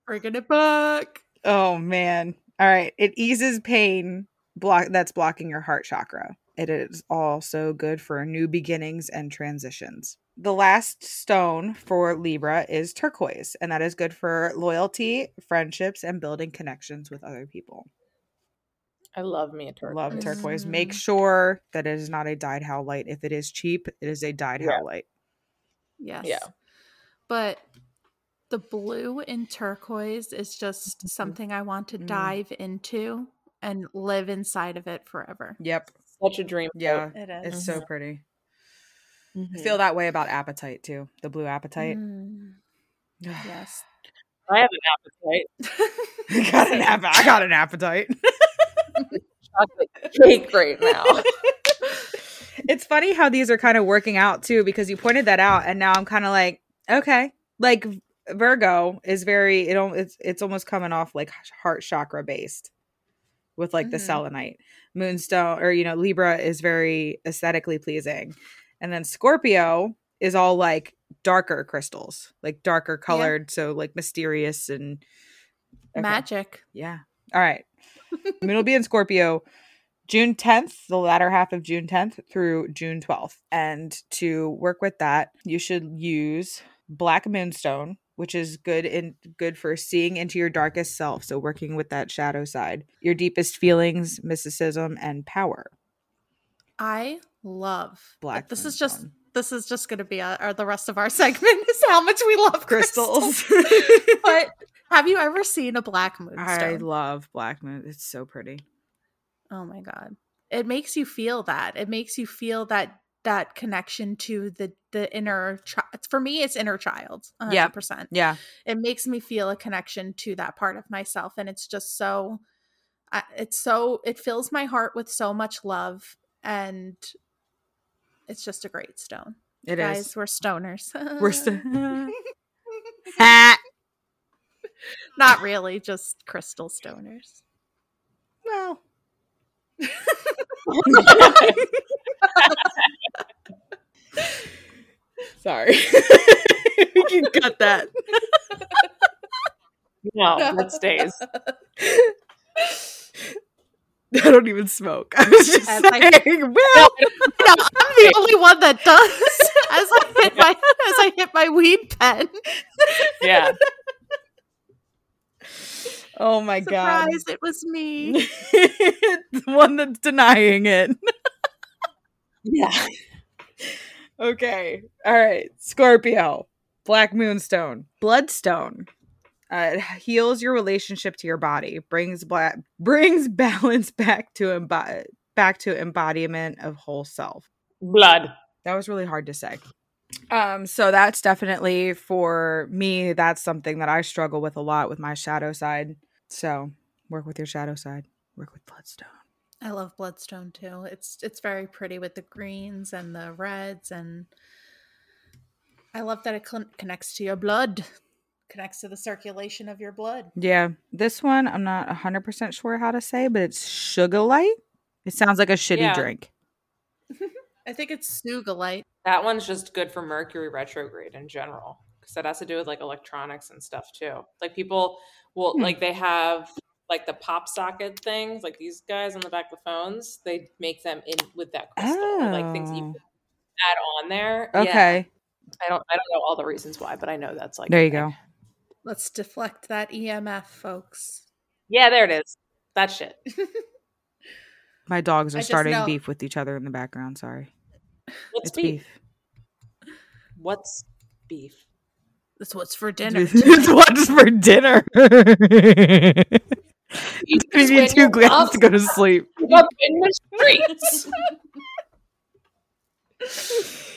Bringing it back. Oh man. All right. It eases pain block that's blocking your heart chakra. It is also good for new beginnings and transitions. The last stone for Libra is turquoise, and that is good for loyalty, friendships, and building connections with other people. I love me a turquoise. Love turquoise. Make Mm. sure that it is not a dyed howlite. If it is cheap, it is a dyed Yeah. light. Yes. Yeah. But the blue in turquoise is just something I want to Mm. dive into and live inside of it forever. Yep. Such a dream. Yeah. It is. It's so pretty. I Mhm. feel that way about apatite too. The blue apatite. Mm, yes. I have an appetite. I got an app- I got an appetite. Chocolate cake right now. it's funny how these are kind of working out too because you pointed that out and now I'm kind of like okay like Virgo is very it it's it's almost coming off like heart chakra based with like the Mhm. selenite moonstone or you know Libra is very aesthetically pleasing and then Scorpio is all like darker crystals like darker colored so like mysterious and Okay. Magic. yeah. All right. Moon will be in Scorpio June 10th, the latter half of June 10th through June 12th. And to work with that, you should use Black Moonstone, which is good in good for seeing into your darkest self, so working with that shadow side, your deepest feelings, mysticism, and power. I love Black This is just Moonstone. this is just going to be uh our, the rest of our segment is how much we love crystals. crystals. but have you ever seen a black moon? I love Black Moon. It's so pretty. Oh my god. It makes you feel that. It makes you feel that that connection to the the inner child. For me it's inner child. 100%. Yeah. Yeah. It makes me feel a connection to that part of myself and it's just so it's so it fills my heart with so much love and it's just a great stone. It is. Guys, we're stoners. We're. Ha! not really, just crystal stoners. well. Sorry. we can cut that. no, that stays. I don't even smoke. I was just As I- saying. well, No, I'm the only one that does. As I hit my as I hit my weed pen. Yeah. Oh my god. Surprise, it was me. the one that's denying it. Yeah. Okay. All right. Scorpio. Black Moonstone. Bloodstone. Uh, it heals your relationship to your body. Brings black brings balance back to embo- back to embodiment of whole self. Blood. That was really hard to say. Um, so that's definitely for me, that's something that I struggle with a lot with my shadow side. So work with your shadow side, work with bloodstone. I love bloodstone too. It's it's very pretty with the greens and the reds and I love that it con- connects to your blood. Connects to the circulation of your blood. Yeah. This one I'm not 100% sure how to say, but it's sugar light. It sounds like a shitty Yeah. drink. I think it's Sugilite. That one's just good for Mercury retrograde in general because that has to do with like electronics and stuff too. Like people will Hmm. like they have like the pop socket things, like these guys on the back of the phones. They make them in with that crystal, or, like things you Oh. can add on there. Yeah. Okay. I don't I don't know all the reasons why, but I know that's like There you thing. go. Let's deflect that EMF, folks. Yeah, there it is. That shit. My dogs are starting know- beef with each other in the background. Sorry. What's it's beef? beef. What's beef? That's what's for dinner. it's what's for dinner. Beef Give is you when two you're glasses up- to go to sleep. up in the streets.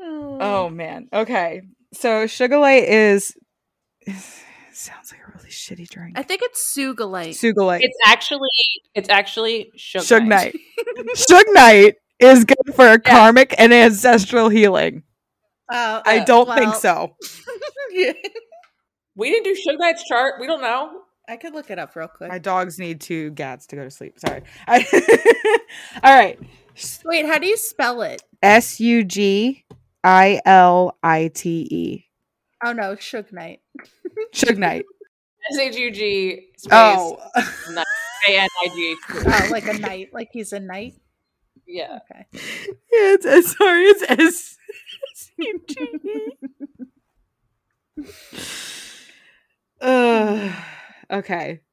Oh man. Okay. So sugar light is sounds like a really shitty drink. I think it's Sugilite. Sugilite. it's actually it's actually sugar. Suge Knight. Is good for karmic and ancestral healing. Oh, I uh, don't think so. yeah. We didn't do Suge Knight's chart. We don't know. I could look it up real quick. My dogs need two gats to go to sleep. Sorry. I- All right. Wait, how do you spell it? S U G I L I T E. Oh no, Suge Knight. Suge Knight. S H U G space Oh. A N I G H T. Oh, like a knight, like he's a knight. Yeah. Okay. Yeah, it's Sorry, it's S. Ugh. okay.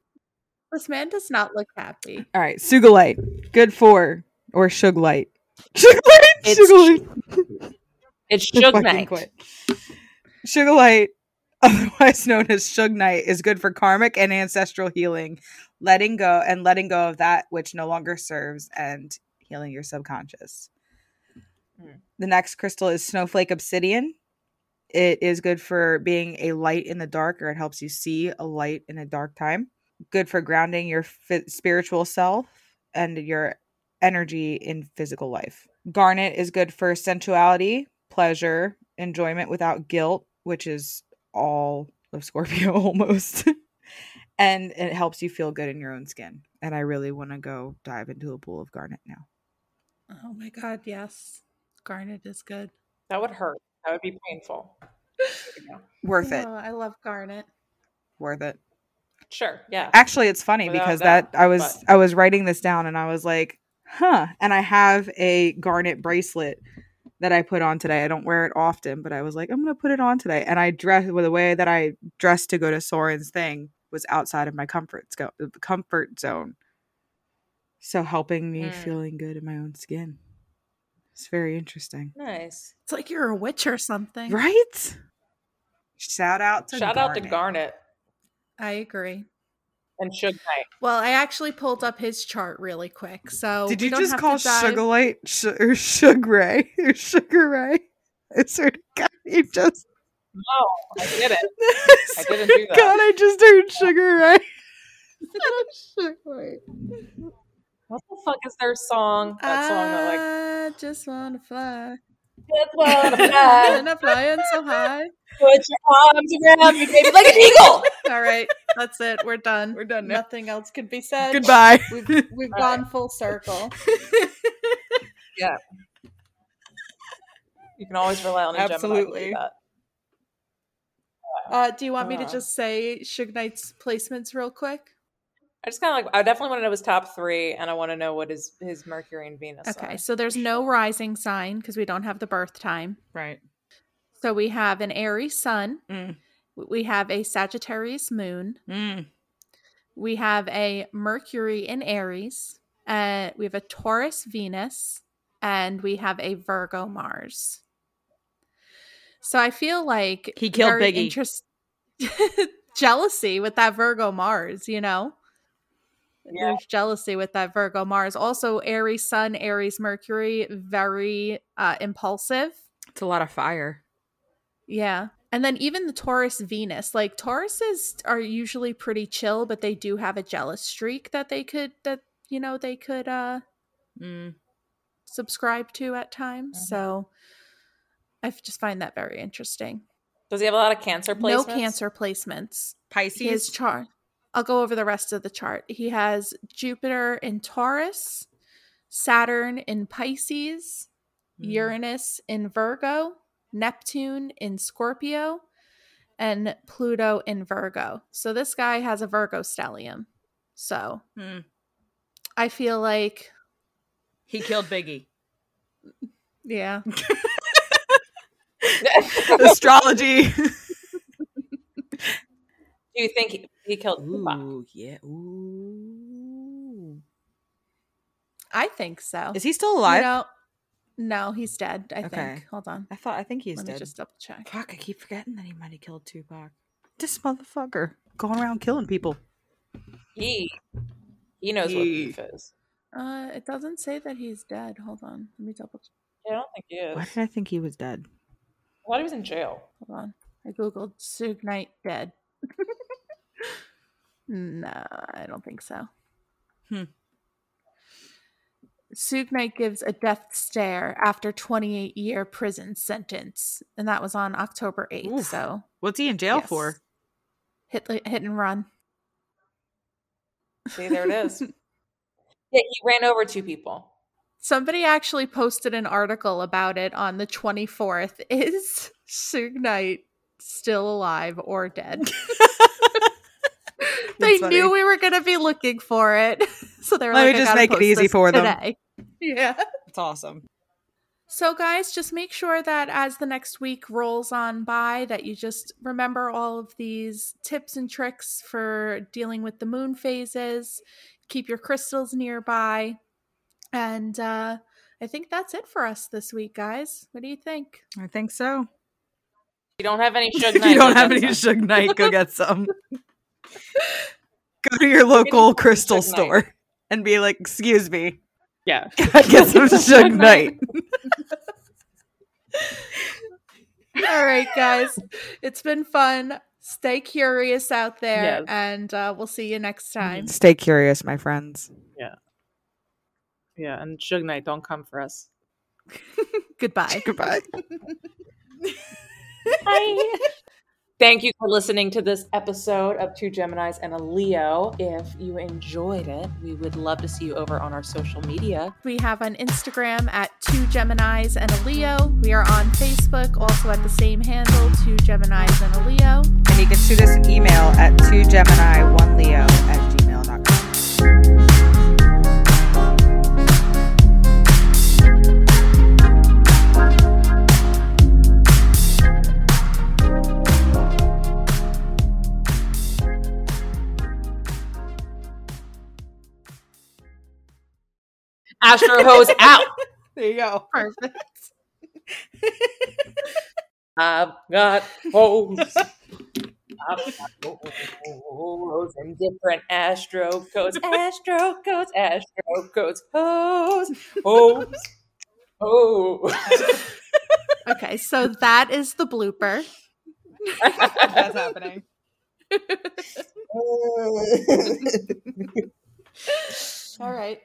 This man does not look happy. All right. Sugilite. Good for or Sugilite. Sugilite. It's Sugilite. It's I Suge fucking Knight. Sugilite, otherwise known as Suge Knight, is good for karmic and ancestral healing, letting go and letting go of that which no longer serves and healing your subconscious. Hmm. The next crystal is Snowflake Obsidian. It is good for being a light in the dark, or it helps you see a light in a dark time. Good for grounding your fi- spiritual self and your energy in physical life. Garnet is good for sensuality, pleasure, enjoyment without guilt, which is all of Scorpio almost. and it helps you feel good in your own skin. And I really want to go dive into a pool of garnet now. Oh my god, yes. Garnet is good. That would hurt. That would be painful. Worth it. Oh, I love Garnet. Worth it. Sure. Yeah. Actually, it's funny Without because that, that I was but- I was writing this down and I was like, "Huh." And I have a garnet bracelet that I put on today. I don't wear it often, but I was like, "I'm going to put it on today." And I dress with the way that I dressed to go to Soren's thing was outside of my comfort sco- comfort zone. So helping me Mm. feeling good in my own skin. It's very interesting. Nice. It's like you're a witch or something. Right? Shout out to Shout out to Garnet. Garnet I agree. and Suge Knight. Well, I actually pulled up his chart really quick. So Did you just call to dive- Sugar Light sh- or Sugar Ray or Sugar Ray? I swear to God, you just. No, I did it. I didn't do that. God, I just heard Sugar Ray. Sugar Ray. What the fuck is their song? That song that like I just wanna fly. just wanna fly, And I'm flying so high. put your arms around me, baby, like an eagle. All right, that's it. We're done. We're done now. Nothing else could be said. Goodbye. We've we've All gone full circle. Yeah. You can always rely on a Gemini. to do Absolutely. that. Uh, do you want me to Uh. just say Suge Knight's placements real quick? I just kind of like. I definitely want to know his top three, and I want to know what his his Mercury and Venus. Okay, are. so there's no rising sign because we don't have the birth time. Right. So we have an Aries sun. Mm. We have a Sagittarius moon. Mm. We have a Mercury in Aries. Uh, we have a Taurus Venus. And we have a Virgo Mars. So I feel like He killed very Biggie. interest- jealousy with that Virgo Mars, you know? Yeah. There's jealousy with that Virgo Mars. Also, Aries Sun, Aries Mercury, very uh, impulsive. It's a lot of fire. Yeah. And then even the Taurus Venus, like Tauruses are usually pretty chill, but they do have a jealous streak that they could that you know they could uh Mm. subscribe to at times. Mhm. So I just find that very interesting. Does he have a lot of cancer placements? No cancer placements. Pisces. His chart. I'll go over the rest of the chart. He has Jupiter in Taurus, Saturn in Pisces, Mm. Uranus in Virgo, Neptune in Scorpio, and Pluto in Virgo. So this guy has a Virgo stellium. So Mm. I feel like, He killed Biggie. yeah, Astrology. Do you think he, he killed Tupac? Ooh, yeah. Ooh. I think so. Is he still You alive? know- no, he's dead. I Okay. think. Hold on. I thought. I think he's dead. Let me dead. just double check. Fuck! I keep forgetting that he might have killed Tupac. This motherfucker going around killing people. He he knows what He- beef is. Uh, it doesn't say that he's dead. Hold on. Let me double check. Yeah, I don't think he is. Why did I think he was dead? I thought he was in jail. Hold on. I googled Suge Knight dead. No, I don't think so. Hmm. Suge Knight gives a death stare after 28 year prison sentence, and that was on October 8th. Oof. So What's he in jail yes. for? hit hit and run. See, there it is. yeah, he ran over two people. Somebody actually posted an article about it on the 24th. Is Suge Knight still alive or dead? they That's knew we were going to be looking for it. So they were Let me like, "I just make it easy this for them." today." Yeah. It's awesome. So guys, just make sure that as the next week rolls on by that you just remember all of these tips and tricks for dealing with the moon phases. Keep your crystals nearby. And uh I think that's it for us this week, guys. What do you think? I think so. You don't have any Suge Knight, you don't have any some. Suge Knight, go get some. Go to your local some crystal Suge Knight. store and be like, "Excuse me, Yeah. I get some Suge Knight." all right, guys. It's been fun. Stay curious out there Yes. and uh, we'll see you next time. Stay curious, my friends. Yeah. Yeah, and Suge Knight, don't come for us. Goodbye. Goodbye. Bye. Thank you for listening to this episode of Two Geminis and a Leo. If you enjoyed it, we would love to see you over on our social media. We have on Instagram at two Geminis and a Leo. We are on Facebook, also at the same handle, two Geminis and a Leo. And you can shoot us an email at 2gemini1leo at Astro Hoes out. There you go. Perfect. I've got hoes. I've got hoes and different astro codes. Astro codes, astro codes, hose, hose, Oh. Okay, so that is the blooper. That's happening. All right.